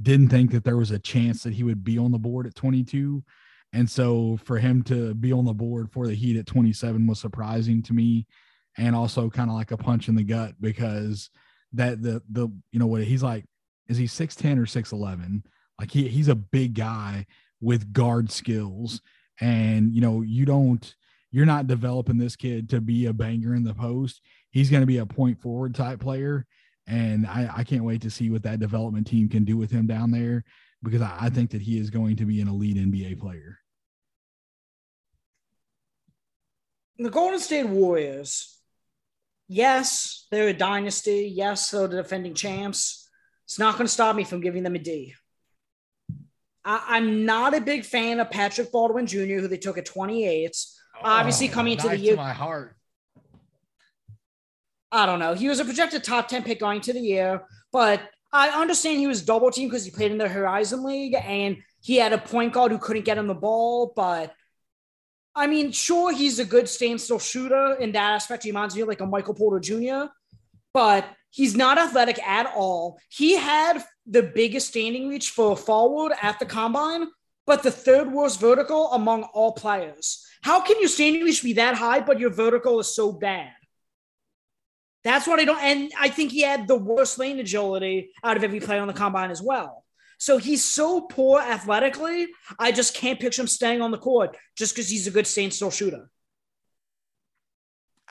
Didn't think that there was a chance that he would be on the board at 22. And so for him to be on the board for the Heat at 27 was surprising to me and also kind of like a punch in the gut because that the the you know what he's like is he 6'10 or 6'11? Like he he's a big guy with guard skills. And you know, you don't you're not developing this kid to be a banger in the post. He's going to be a point forward type player. And I, I can't wait to see what that development team can do with him down there because I, I think that he is going to be an elite NBA player. The Golden State Warriors, yes, they're a dynasty. Yes, they're the defending champs it's not going to stop me from giving them a D. I, am not a big fan of Patrick Baldwin Jr., who they took at 28. Oh, Obviously, coming into the year. My heart. I don't know. He was a projected top 10 pick going to the year, but I understand he was double teamed because he played in the Horizon League and he had a point guard who couldn't get him the ball. But I mean, sure, he's a good standstill shooter in that aspect. He reminds me of like a Michael Porter Jr., but He's not athletic at all. He had the biggest standing reach for a forward at the combine, but the third worst vertical among all players. How can your standing reach be that high, but your vertical is so bad? That's what I don't. And I think he had the worst lane agility out of every player on the combine as well. So he's so poor athletically. I just can't picture him staying on the court just because he's a good standstill shooter.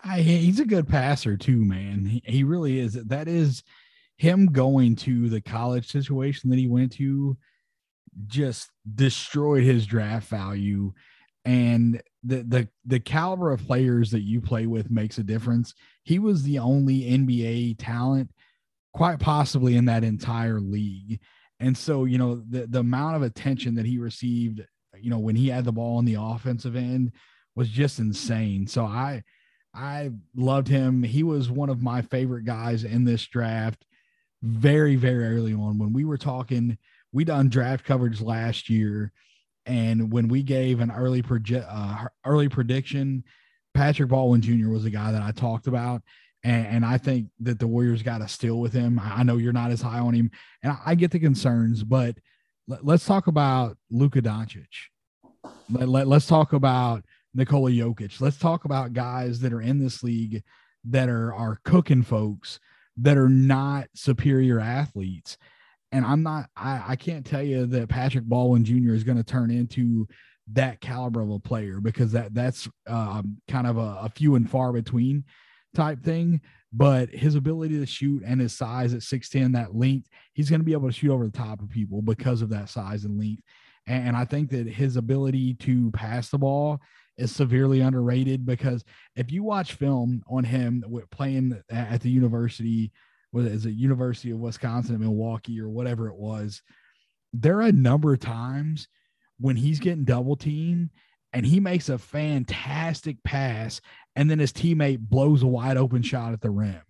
I, he's a good passer too, man. He, he really is. That is him going to the college situation that he went to just destroyed his draft value and the the the caliber of players that you play with makes a difference. He was the only NBA talent quite possibly in that entire league. And so, you know, the the amount of attention that he received, you know, when he had the ball on the offensive end was just insane. So I I loved him. He was one of my favorite guys in this draft very, very early on. When we were talking, we done draft coverage last year. And when we gave an early project, uh, early prediction, Patrick Baldwin Jr. was the guy that I talked about. And, and I think that the Warriors got to steal with him. I know you're not as high on him, and I, I get the concerns, but let, us talk about Luka Doncic. Let, let, let's talk about Nikola Jokic. Let's talk about guys that are in this league that are are cooking folks that are not superior athletes. And I'm not I, I can't tell you that Patrick Baldwin Jr. is going to turn into that caliber of a player because that that's um, kind of a, a few and far between type thing. But his ability to shoot and his size at 6'10, that length, he's going to be able to shoot over the top of people because of that size and length. And I think that his ability to pass the ball is severely underrated because if you watch film on him playing at the university, was it University of Wisconsin Milwaukee or whatever it was, there are a number of times when he's getting double teamed and he makes a fantastic pass, and then his teammate blows a wide open shot at the rim.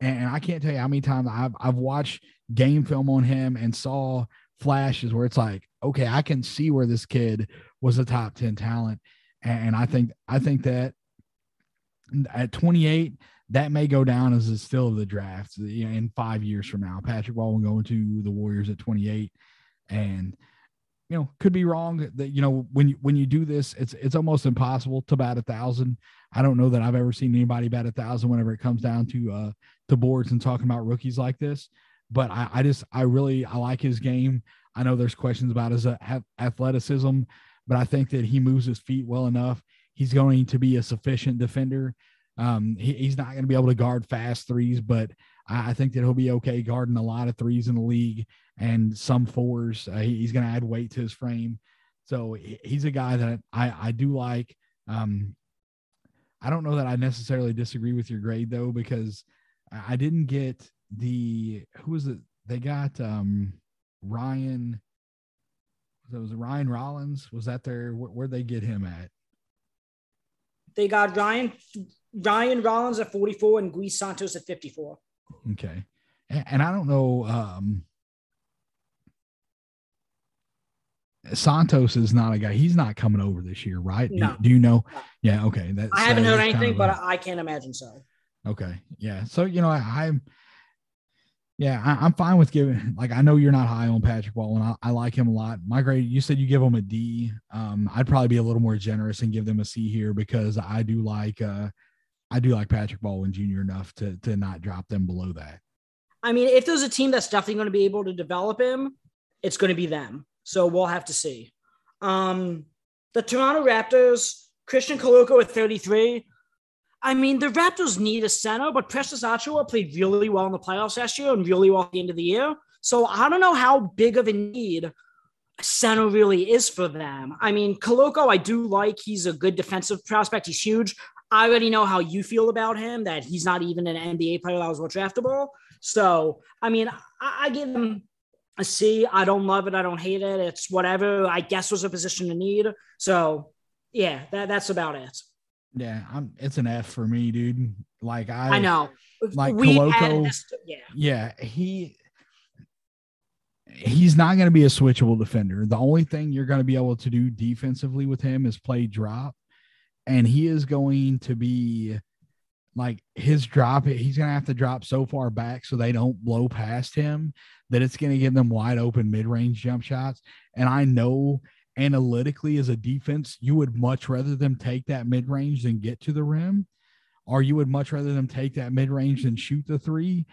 And I can't tell you how many times I've I've watched game film on him and saw flashes where it's like, okay, I can see where this kid was a top 10 talent. And I think I think that at 28, that may go down as a still of the draft in five years from now. Patrick Baldwin going to the Warriors at 28. And you know, could be wrong that you know when you when you do this, it's it's almost impossible to bat a thousand. I don't know that I've ever seen anybody bat a thousand whenever it comes down to uh to boards and talking about rookies like this. But I, I just I really I like his game. I know there's questions about his uh, athleticism, but I think that he moves his feet well enough. He's going to be a sufficient defender. Um, he, he's not going to be able to guard fast threes, but I, I, think that he'll be okay guarding a lot of threes in the league and some fours. Uh, he, he's going to add weight to his frame. So he's a guy that I, I do like. Um, I don't know that I necessarily disagree with your grade though, because I didn't get the who was it? They got um Ryan. Was was Ryan Rollins? Was that their where, where'd they get him at? They got Ryan Ryan Rollins at 44 and Gui Santos at 54. Okay. And, and I don't know um Santos is not a guy. He's not coming over this year, right? No. Do, do you know? Yeah. Okay. That, I haven't heard anything, but I can't imagine so. Okay. Yeah. So, you know, I, am yeah, I, am fine with giving, like, I know you're not high on Patrick Baldwin. I, I like him a lot. My grade, you said you give him a D. Um, I'd probably be a little more generous and give them a C here because I do like, uh, I do like Patrick Baldwin Jr. enough to, to not drop them below that. I mean, if there's a team that's definitely going to be able to develop him, it's going to be them. So we'll have to see. Um, the Toronto Raptors, Christian Koloko at 33. I mean, the Raptors need a center, but Precious Achiuwa played really well in the playoffs last year and really well at the end of the year. So I don't know how big of a need center really is for them. I mean, Koloko, I do like. He's a good defensive prospect. He's huge. I already know how you feel about him, that he's not even an NBA player that was well draftable. So, I mean, I, I give him a C. I don't love it. I don't hate it. It's whatever I guess was a position to need. So, yeah, that, that's about it. Yeah, I'm. It's an F for me, dude. Like I, I know. Like we Koloko, this, yeah, yeah. He he's not going to be a switchable defender. The only thing you're going to be able to do defensively with him is play drop, and he is going to be like his drop. He's going to have to drop so far back so they don't blow past him that it's going to give them wide open mid range jump shots. And I know analytically as a defense, you would much rather them take that mid range than get to the rim, or you would much rather them take that mid range than shoot the three.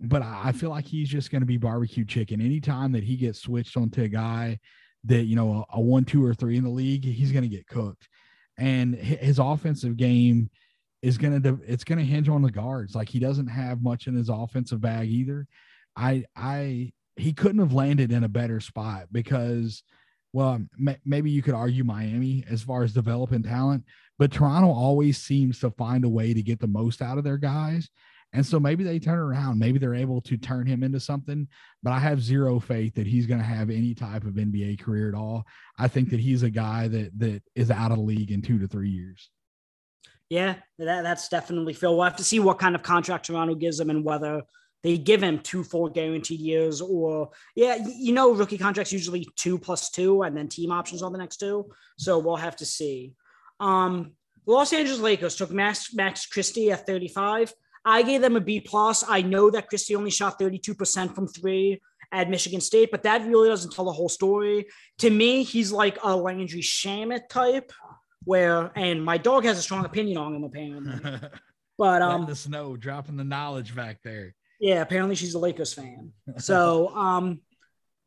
But I feel like he's just going to be barbecue chicken. Anytime that he gets switched onto a guy that, you know, a, a one, two, or three in the league, he's going to get cooked. And his offensive game is going to, it's going to hinge on the guards. Like he doesn't have much in his offensive bag either. I, I, he couldn't have landed in a better spot because well, um, maybe you could argue Miami as far as developing talent, but Toronto always seems to find a way to get the most out of their guys. And so maybe they turn around, maybe they're able to turn him into something, but I have zero faith that he's going to have any type of NBA career at all. I think that he's a guy that that is out of the league in 2 to 3 years. Yeah, that, that's definitely Phil. We'll have to see what kind of contract Toronto gives him and whether they give him two full guaranteed years or yeah you know rookie contracts usually two plus two and then team options on the next two. So we'll have to see. Um los angeles lakers took max max christie at 35 i gave them a b plus. I know that christie only shot 32% from three at michigan state but that really doesn't tell the whole story. To me he's like a landry shamet type where and my dog has a strong opinion on him apparently. But um the snow dropping the knowledge back there yeah, apparently she's a Lakers fan. So, um,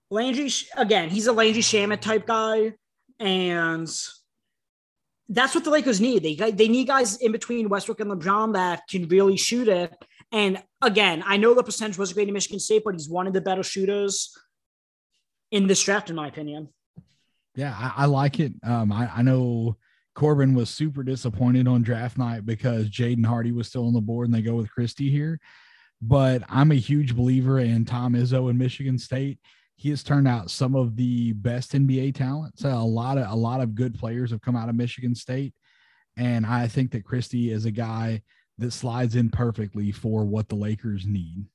Landry, again, he's a Landry Shamet type guy. And that's what the Lakers need. They, they need guys in between Westbrook and LeBron that can really shoot it. And again, I know the percentage was great in Michigan State, but he's one of the better shooters in this draft, in my opinion. Yeah, I, I like it. Um, I, I know Corbin was super disappointed on draft night because Jaden Hardy was still on the board and they go with Christie here but I'm a huge believer in Tom Izzo in Michigan State. he has turned out some of the best NBA talent. So a lot of a lot of good players have come out of Michigan State, and I think that Christie is a guy that slides in perfectly for what the Lakers need.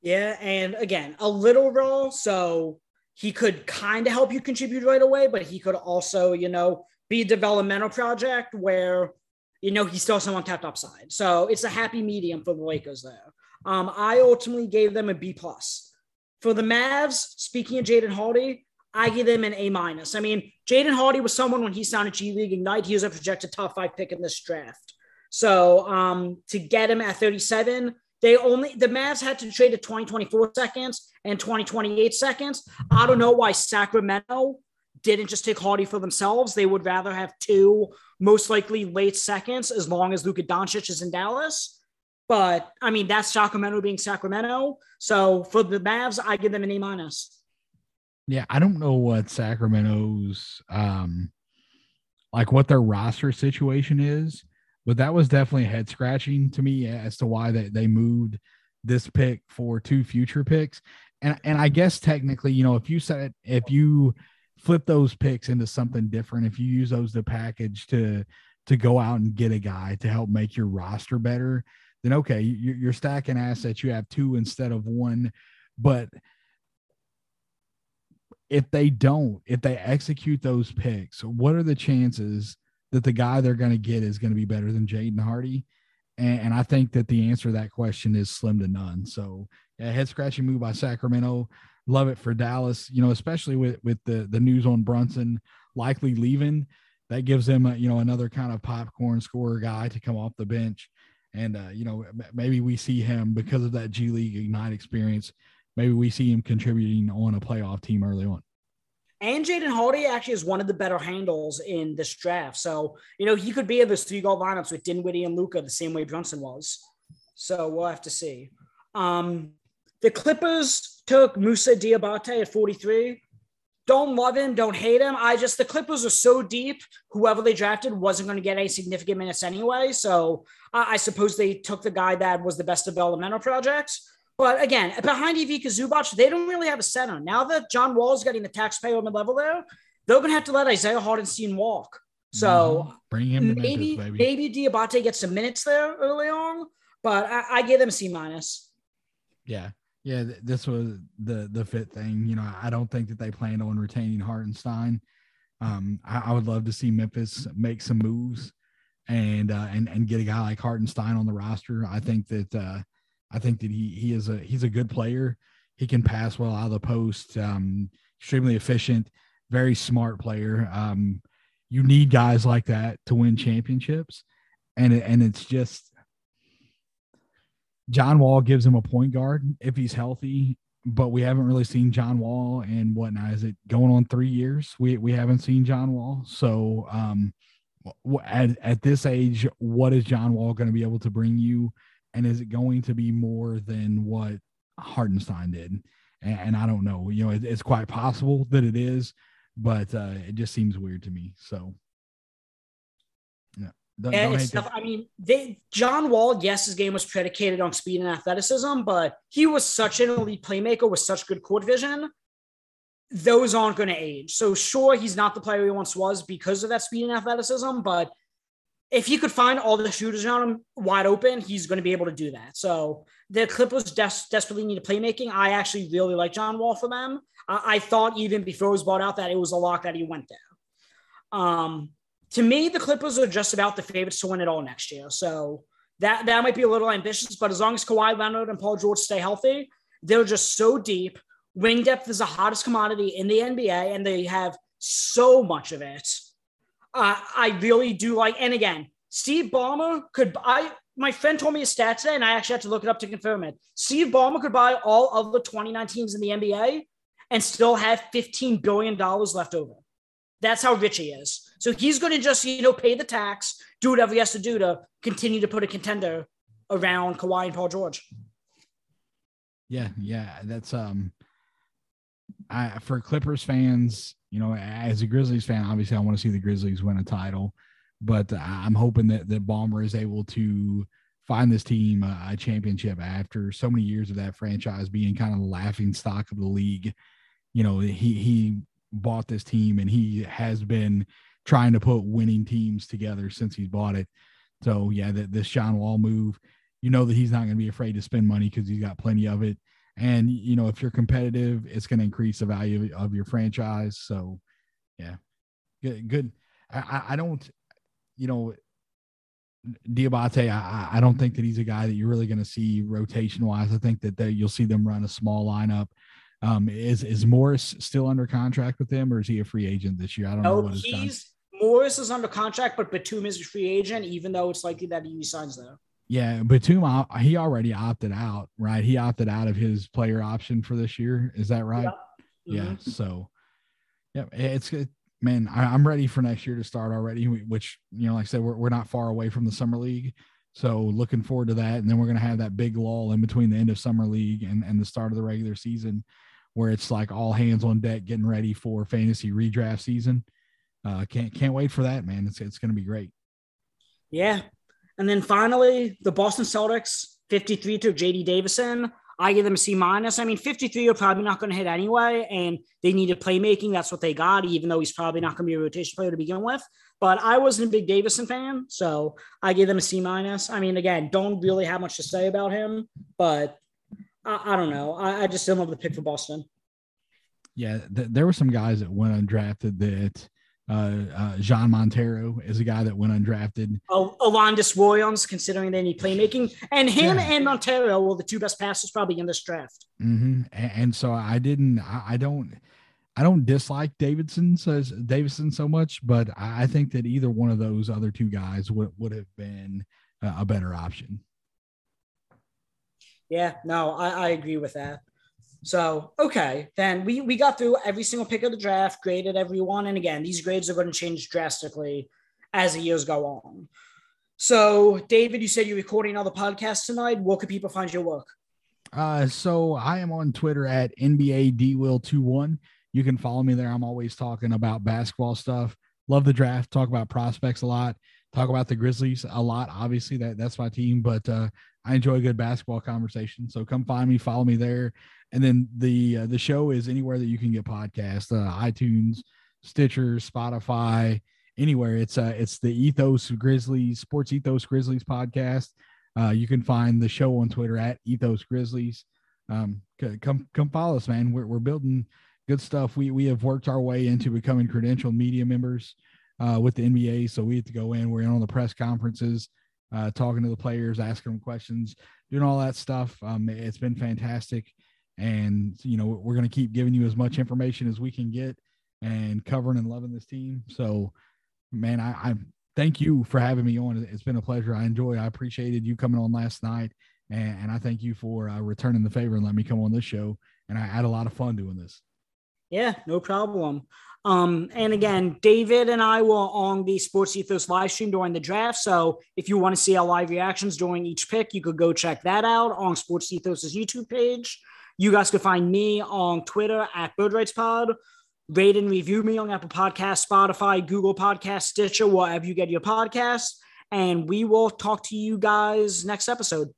Yeah, and again, a little raw, so he could kind of help you contribute right away, but he could also, you know, be a developmental project where, you know, he still has some untapped upside. So it's a happy medium for the Lakers there. Um, I ultimately gave them a B plus. For the Mavs, speaking of Jaden Hardy, I give them an A minus. I mean, Jaden Hardy was someone when he signed a G League Ignite, he was a projected top five pick in this draft. So um, to get him at 37, they only the Mavs had to trade the 2024 seconds and 2028 seconds. I don't know why Sacramento didn't just take Hardy for themselves. They would rather have two, most likely late seconds, as long as Luka Doncic is in Dallas. But I mean, that's Sacramento being Sacramento. So for the Mavs, I give them an A minus. Yeah, I don't know what Sacramento's um like what their roster situation is, but that was definitely head scratching to me as to why they, they moved this pick for two future picks. And and I guess technically, you know, if you said if you flip those picks into something different, if you use those to package to to go out and get a guy to help make your roster better, then okay, you're, stacking assets. You have two instead of one. But if they don't, if they execute those picks, what are the chances that the guy they're going to get is going to be better than Jaden Hardy? And, and, I think that the answer to that question is slim to none. So, yeah, head scratching move by Sacramento. Love it for Dallas, you know, especially with with the the news on Brunson likely leaving. That gives them, a, you know, another kind of popcorn scorer guy to come off the bench and uh, you know maybe we see him because of that G League Ignite experience. Maybe we see him contributing on a playoff team early on. And Jaden Hardy actually is one of the better handles in this draft. So, you know, he could be in those three goal lineups with Dinwiddie and Luka the same way Brunson was. So we'll have to see. Um, the Clippers took Moussa Diabate at 43 don't love him, don't hate him. I just the Clippers are so deep. Whoever they drafted wasn't going to get any significant minutes anyway. So uh, I suppose they took the guy that was the best developmental project. But again, behind Ivica Zubac, they don't really have a center. Now that John Wall is getting the taxpayer level there, they're going to have to let Isaiah Hartenstein walk. So bring him maybe Memphis, maybe Diabate gets some minutes there early on, but I, I give them a C minus. Yeah, yeah, this was the the fit thing. You know, I don't think that they planned on retaining Hartenstein. Um, I, I, would love to see Memphis make some moves and uh, and and get a guy like Hartenstein on the roster. I think that uh, I think that he he is a he's a good player. He can pass well out of the post. Um, extremely efficient, very smart player. Um, you need guys like that to win championships, and and it's just John Wall gives him a point guard if he's healthy, but we haven't really seen John Wall and whatnot. Is it going on three years? We we haven't seen John Wall. So um, at at this age, what is John Wall going to be able to bring you? And is it going to be more than what Hartenstein did? And, and I don't know. You know, it, it's quite possible that it is, but uh, it just seems weird to me. So don't, and don't it's tough. I mean, they John Wall, yes, his game was predicated on speed and athleticism, but he was such an elite playmaker with such good court vision. Those aren't going to age. So sure, he's not the player he once was because of that speed and athleticism, but if he could find all the shooters around him wide open, he's going to be able to do that. So the Clippers des- desperately need a playmaking. I actually really like John Wall for them. I-, I thought even before it was bought out that it was a lock that he went there. Um, to me, the Clippers are just about the favorites to win it all next year. So that that might be a little ambitious, but as long as Kawhi Leonard and Paul George stay healthy, they're just so deep. Wing depth is the hottest commodity in the NBA, and they have so much of it. Uh, I really do like. And again, Steve Ballmer could. I my friend told me a stat today, and I actually had to look it up to confirm it. Steve Ballmer could buy all of the 29 teams in the NBA and still have 15 billion dollars left over. That's how rich he is. So he's going to just, you know, pay the tax, do whatever he has to do to continue to put a contender around Kawhi and Paul George. Yeah, yeah, that's um, I for Clippers fans, you know, as a Grizzlies fan, obviously I want to see the Grizzlies win a title, but I'm hoping that that Ballmer is able to find this team a, a championship after so many years of that franchise being kind of the laughing stock of the league. You know, he he bought this team and he has been trying to put winning teams together since he's bought it. So yeah, that this John Wall move, you know that he's not going to be afraid to spend money because he's got plenty of it. And you know, if you're competitive, it's going to increase the value of your franchise. So yeah, good. Good. I, I don't, you know, Diabate, I, I don't think that he's a guy that you're really going to see rotation wise. I think that they, you'll see them run a small lineup. Um, is is Morris still under contract with them, or is he a free agent this year? I don't No, know what his con- he's Morris is under contract, but Batum is a free agent, even though it's likely that he signs there. Yeah, Batum, he already opted out, right? He opted out of his player option for this year. Is that right? Yeah. Mhm. So, yeah, it's good. Man, I, I'm ready for next year to start already. Which you know, like I said, we're we're not far away from the summer league, so looking forward to that. And then we're gonna have that big lull in between the end of summer league and and the start of the regular season, where it's like all hands on deck, getting ready for fantasy redraft season. Uh, can't can't wait for that, man. It's it's gonna be great. Yeah. And then finally, the Boston Celtics, 53 to JD Davison. I give them a C minus. I mean, 53 are probably not going to hit anyway, and they needed playmaking. That's what they got, even though he's probably not going to be a rotation player to begin with. But I wasn't a big Davison fan, so I give them a C minus. I mean, again, don't really have much to say about him, but I, I don't know. I, I just didn't love the pick for Boston. Yeah, th- there were some guys that went undrafted that uh, uh, Jean Montero is a guy that went undrafted. Oh, Alondes Williams, considering they need playmaking, and him Yeah. and Montero were the two best passers probably in this draft. hmm And, and so I didn't, I, I don't, I don't dislike Davidson says Davidson so much, but I I think that either one of those other two guys would would have been a, a better option. Yeah, no, I, I agree with that. So, okay, then we, we got through every single pick of the draft, graded everyone. And again, these grades are going to change drastically as the years go on. So, David, you said you're recording another podcast tonight. Where can people find your work? Uh, so I am on Twitter at NBA DWill21. You can follow me there. I'm always talking about basketball stuff. Love the draft. Talk about prospects a lot. Talk about the Grizzlies a lot. Obviously, that that's my team, but uh, I enjoy a good basketball conversation. So come find me, follow me there. And then the uh, the show is anywhere that you can get podcasts, uh, iTunes, Stitcher, Spotify, anywhere. It's uh it's the Ethos Grizzlies Sports Ethos Grizzlies podcast. Uh, you can find the show on Twitter at Ethos Grizzlies. Um, come come follow us, man. We're we're building good stuff. We we have worked our way into becoming credentialed media members uh, with the NBA. So we have to go in. We're in on the press conferences, uh, talking to the players, asking them questions, doing all that stuff. Um, it's been fantastic, and you know we're going to keep giving you as much information as we can get and covering and loving this team. So, man, I, I thank you for having me on. It's been a pleasure. I enjoy. I appreciated you coming on last night, and, and I thank you for uh, returning the favor and letting me come on this show. And I had a lot of fun doing this. Yeah, no problem. Um, and again, David and I were on the Sports Ethos live stream during the draft. So if you want to see our live reactions during each pick, you could go check that out on Sports Ethos's YouTube page. You guys can find me on Twitter at BirdRightsPod. Rate and review me on Apple Podcasts, Spotify, Google Podcasts, Stitcher, wherever you get your podcasts. And we will talk to you guys next episode.